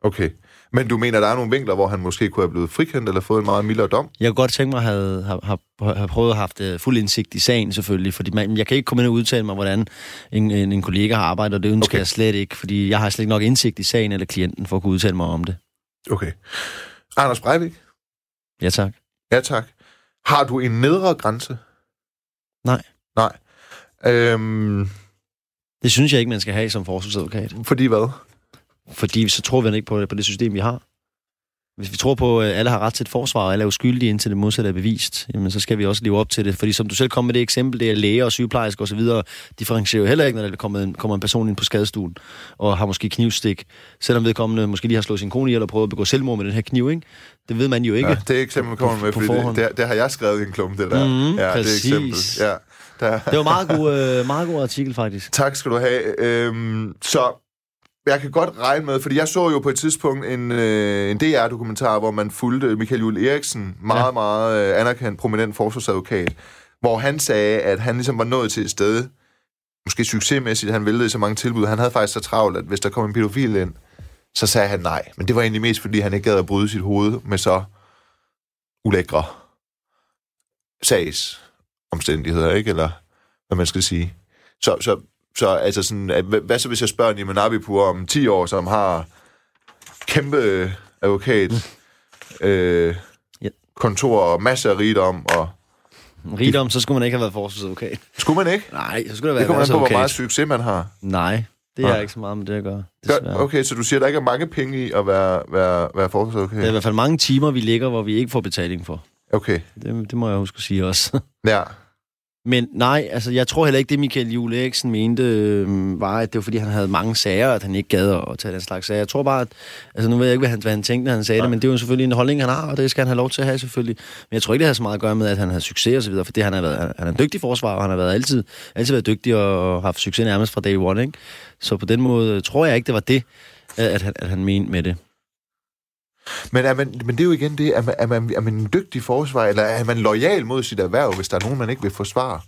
Okay. Men du mener, der er nogle vinkler, hvor han måske kunne have blevet frikendt eller fået en meget mildere dom? Jeg kunne godt tænke mig at have, have, have, have prøvet at have haft øh, fuld indsigt i sagen, selvfølgelig. Fordi man, jeg kan ikke komme ind og udtale mig, hvordan en, en, en kollega har arbejdet, og det ønsker okay. Okay. jeg slet ikke. Fordi jeg har slet ikke nok indsigt i sagen eller klienten for at kunne udtale mig om det. Okay. Anders Breivik? Ja, tak. Ja, tak. Har du en nedre grænse? Nej. Nej. Øhm, Det synes jeg ikke, man skal have som forsvarsadvokat. fordi hvad? Fordi så tror vi ikke på det, på det system, vi har. Hvis vi tror på, at alle har ret til et forsvar, og alle er uskyldige, indtil det modsatte er bevist, jamen så skal vi også leve op til det. Fordi som du selv kom med det eksempel, det er læger og sygeplejersker osv., differentierer jo heller ikke, når der kommer en, kommer en person ind på skadestuen, og har måske knivstik, selvom vedkommende måske lige har slået sin kone ihjel og prøvet at begå selvmord med den her kniv, ikke? Det ved man jo ikke. Ja, det er eksempel, kommer På- med, fordi det, det, det, har jeg skrevet i en klump, det der. Mhm, ja, præcis. det er eksempel. Ja, der, Det var meget god, øh, meget god artikel, faktisk. Tak skal du have. Øhm, så jeg kan godt regne med, fordi jeg så jo på et tidspunkt en, øh, en DR-dokumentar, hvor man fulgte Michael Juhl Eriksen, meget, Ja. ja. meget øh, anerkendt, prominent forsvarsadvokat, hvor han sagde, at han ligesom var nået til et sted, måske succesmæssigt, han væltede i så mange tilbud. Han havde faktisk så travlt, at hvis der kom en pædofil ind, så sagde han nej. Men det var egentlig mest, fordi han ikke gad at bryde sit hoved med så ulækre sags omstændigheder, ikke? Eller hvad man skal sige. Så, så, så altså sådan, at, hvad, så hvis jeg spørger Niman Abipur om 10 år, som har kæmpe advokat, øh, Ja. kontor og masser af rigdom, og Rigdom, så skulle man ikke have været forsvarsadvokat. skulle man ikke? Nej, så skulle der Det være kommer an på, hvor meget succes man har. Nej, det er ikke så meget med det at gøre. Desværre. okay, så du siger, at der ikke er mange penge i at være, være, være forsvarsadvokat? Der er i hvert fald mange timer, vi ligger, hvor vi ikke får betaling for. Okay, Det, det må jeg huske at sige også. ja. Men nej, altså jeg tror heller ikke, det Michael Juhl Eriksen mente, øh, var, at det var fordi, han havde mange sager, at han ikke gad at tage den slags sager. Jeg tror bare, at, altså nu ved jeg ikke, hvad han, hvad han tænkte, når han sagde Nej. det, men det er jo selvfølgelig en holdning, han har, og det skal han have lov til at have selvfølgelig. Men jeg tror ikke, det har så meget at gøre med, at han havde succes og så videre, for det han har været, han er en dygtig forsvar, og han har været altid, altid været dygtig og haft succes nærmest fra day one, ikke? Så på den måde tror jeg ikke, det var det, at han, at han mente med det. Men, er man, men det er jo igen det, er man, er, man, er man en dygtig forsvar, eller er man lojal mod sit erhverv, hvis der er nogen, man ikke vil forsvare?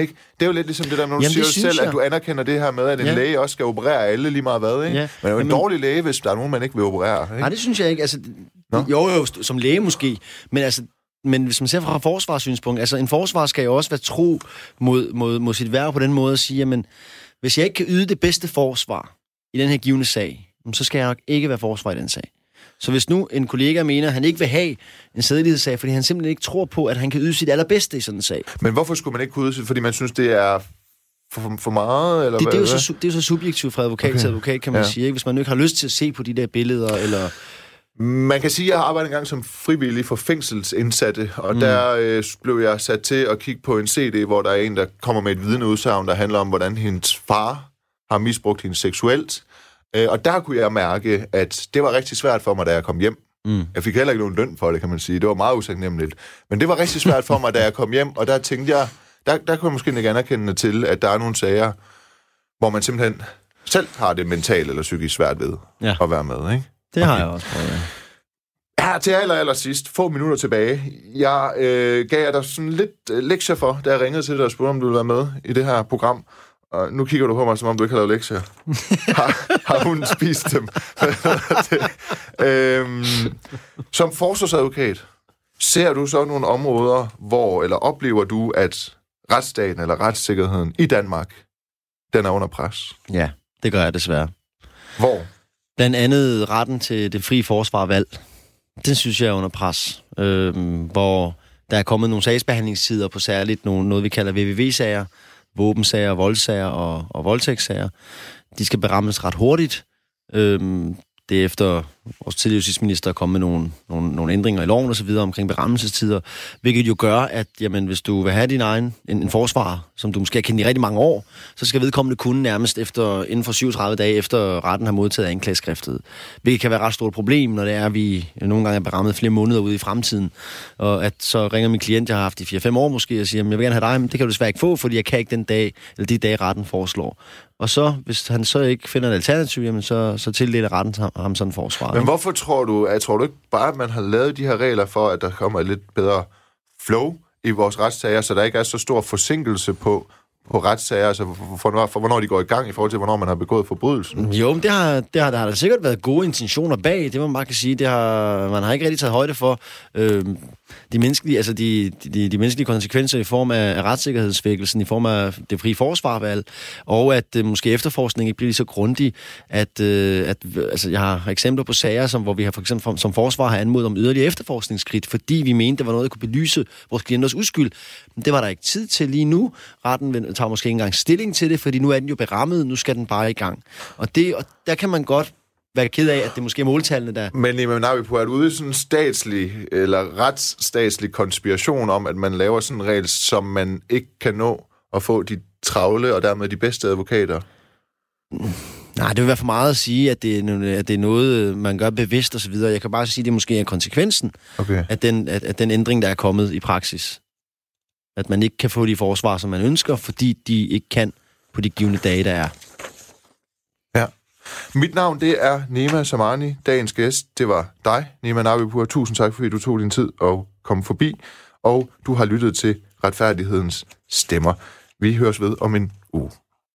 Ikke? Det er jo lidt ligesom det der, når du Jamen, siger selv, jeg. at du anerkender det her med, at en Ja. læge også skal operere alle lige meget hvad, ikke? Ja. Men er jo en Jamen- dårlig læge, hvis der er nogen, man ikke vil operere. Ikke? Nej, det synes jeg ikke. Altså, Nå. jo, jo, som læge måske. Men altså, men hvis man ser fra forsvarssynspunkt, altså en forsvar skal jo også være tro mod, mod, mod sit værv på den måde at sige, jamen, hvis jeg ikke kan yde det bedste forsvar i den her givende sag, så skal jeg nok ikke være forsvar i den sag. Så hvis nu en kollega mener, at han ikke vil have en sædelighedssag, fordi han simpelthen ikke tror på, at han kan yde sit allerbedste i sådan en sag. Men hvorfor skulle man ikke kunne udse, fordi man synes, det er for, for meget? Eller Det, det, er jo hvad? så, det er jo så subjektivt fra advokat Okay. til advokat, kan man Ja. sige. Ikke? Hvis man nu ikke har lyst til at se på de der billeder, eller... Man kan sige, at jeg har arbejdet engang som frivillig for fængselsindsatte, og mm. der øh, blev jeg sat til at kigge på en CD, hvor der er en, der kommer med et vidneudsagn, der handler om, hvordan hendes far har misbrugt hende seksuelt. Øh, og der kunne jeg mærke, at det var rigtig svært for mig, da jeg kom hjem. Mm. Jeg fik heller ikke nogen løn for det, kan man sige. Det var meget usagnemmeligt. Men det var rigtig svært for mig, da jeg kom hjem, og der tænkte jeg, der, der kunne jeg måske ikke anerkende til, at der er nogle sager, hvor man simpelthen selv har det mentalt eller psykisk svært ved Ja. at være med, ikke? Det har jeg også prøvet. ja. Her til aller, aller sidst, få minutter tilbage. Jeg øh, gav dig sådan lidt øh, lektier for, da jeg ringede til dig og spurgte, om du ville være med i det her program. Og nu kigger du på mig, som om du ikke har lavet lektier. har, har hun spist dem? øhm, som forsvarsadvokat, ser du så nogle områder, hvor, eller oplever du, at retsstaten eller retssikkerheden i Danmark, den er under pres? Ja, det gør jeg desværre. Hvor? Blandt andet retten til det frie forsvarvalg. Det synes jeg er under pres. Øhm, hvor der er kommet nogle sagsbehandlingstider på særligt nogle, noget, vi kalder VVV-sager, våbensager, voldsager og, og voldtægtssager. De skal berammes ret hurtigt. Øhm, det er efter vores tidligere justitsminister kom med nogle, nogle, nogle ændringer i loven og så videre omkring berammelsestider, hvilket jo gør, at jamen, hvis du vil have din egen en, en forsvarer, som du måske har kendt i rigtig mange år, så skal vedkommende kunne nærmest efter, inden for 37 dage efter retten har modtaget anklageskriftet. Hvilket kan være et ret stort problem, når det er, at vi nogle gange er berammet flere måneder ude i fremtiden. Og at så ringer min klient, jeg har haft i 4-5 år måske, og siger, "Jamen, jeg vil gerne have dig, men det kan du desværre ikke få, fordi jeg kan ikke den dag, eller de dage, retten foreslår. Og så, hvis han så ikke finder et alternativ, jamen så, så tildeler retten ham- sådan forsvaret. Men hvorfor tror du, at tror du ikke bare, at man har lavet de her regler for, at der kommer et lidt bedre flow i vores retssager, så der ikke er så stor forsinkelse på, på retssager, altså for, for, for hvornår de går i gang i forhold til, hvornår man har begået forbrydelsen? Jo, men det har, det har, der har der sikkert været gode intentioner bag, det må man bare kan sige. Det har, man har ikke rigtig taget højde for øh, de, menneskelige, altså de, de, de menneskelige konsekvenser i form af, af retssikkerhedsvækkelsen, i form af det frie forsvarvalg, og at øh, måske efterforskningen ikke bliver lige så grundig, at, øh, at altså, jeg har eksempler på sager, som, hvor vi har for eksempel som forsvar har anmodet om yderligere efterforskningsskridt, fordi vi mente, det var noget, der kunne belyse vores klienters uskyld. Men det var der ikke tid til lige nu. Retten tager måske ikke engang stilling til det, fordi nu er den jo berammet, nu skal den bare i gang. Og, det, og der kan man godt være ked af, at det måske er måltallene, der... Men Iman Nabi på, er du ude i sådan en statslig eller retsstatslig konspiration om, at man laver sådan en regel, som man ikke kan nå at få de travle og dermed de bedste advokater? Nej, det vil være for meget at sige, at det, er, at det er noget, man gør bevidst osv. Jeg kan bare sige, at det måske er konsekvensen okay. af, den, af, af den ændring, der er kommet i praksis. At man ikke kan få de forsvar, som man ønsker, fordi de ikke kan på de givende dage, der er. Mit navn, det er Nema Samani. Dagens gæst, det var dig, Nema Nabipur. Tusind tak, fordi du tog din tid og kom forbi. Og du har lyttet til Retfærdighedens Stemmer. Vi høres ved om en uge.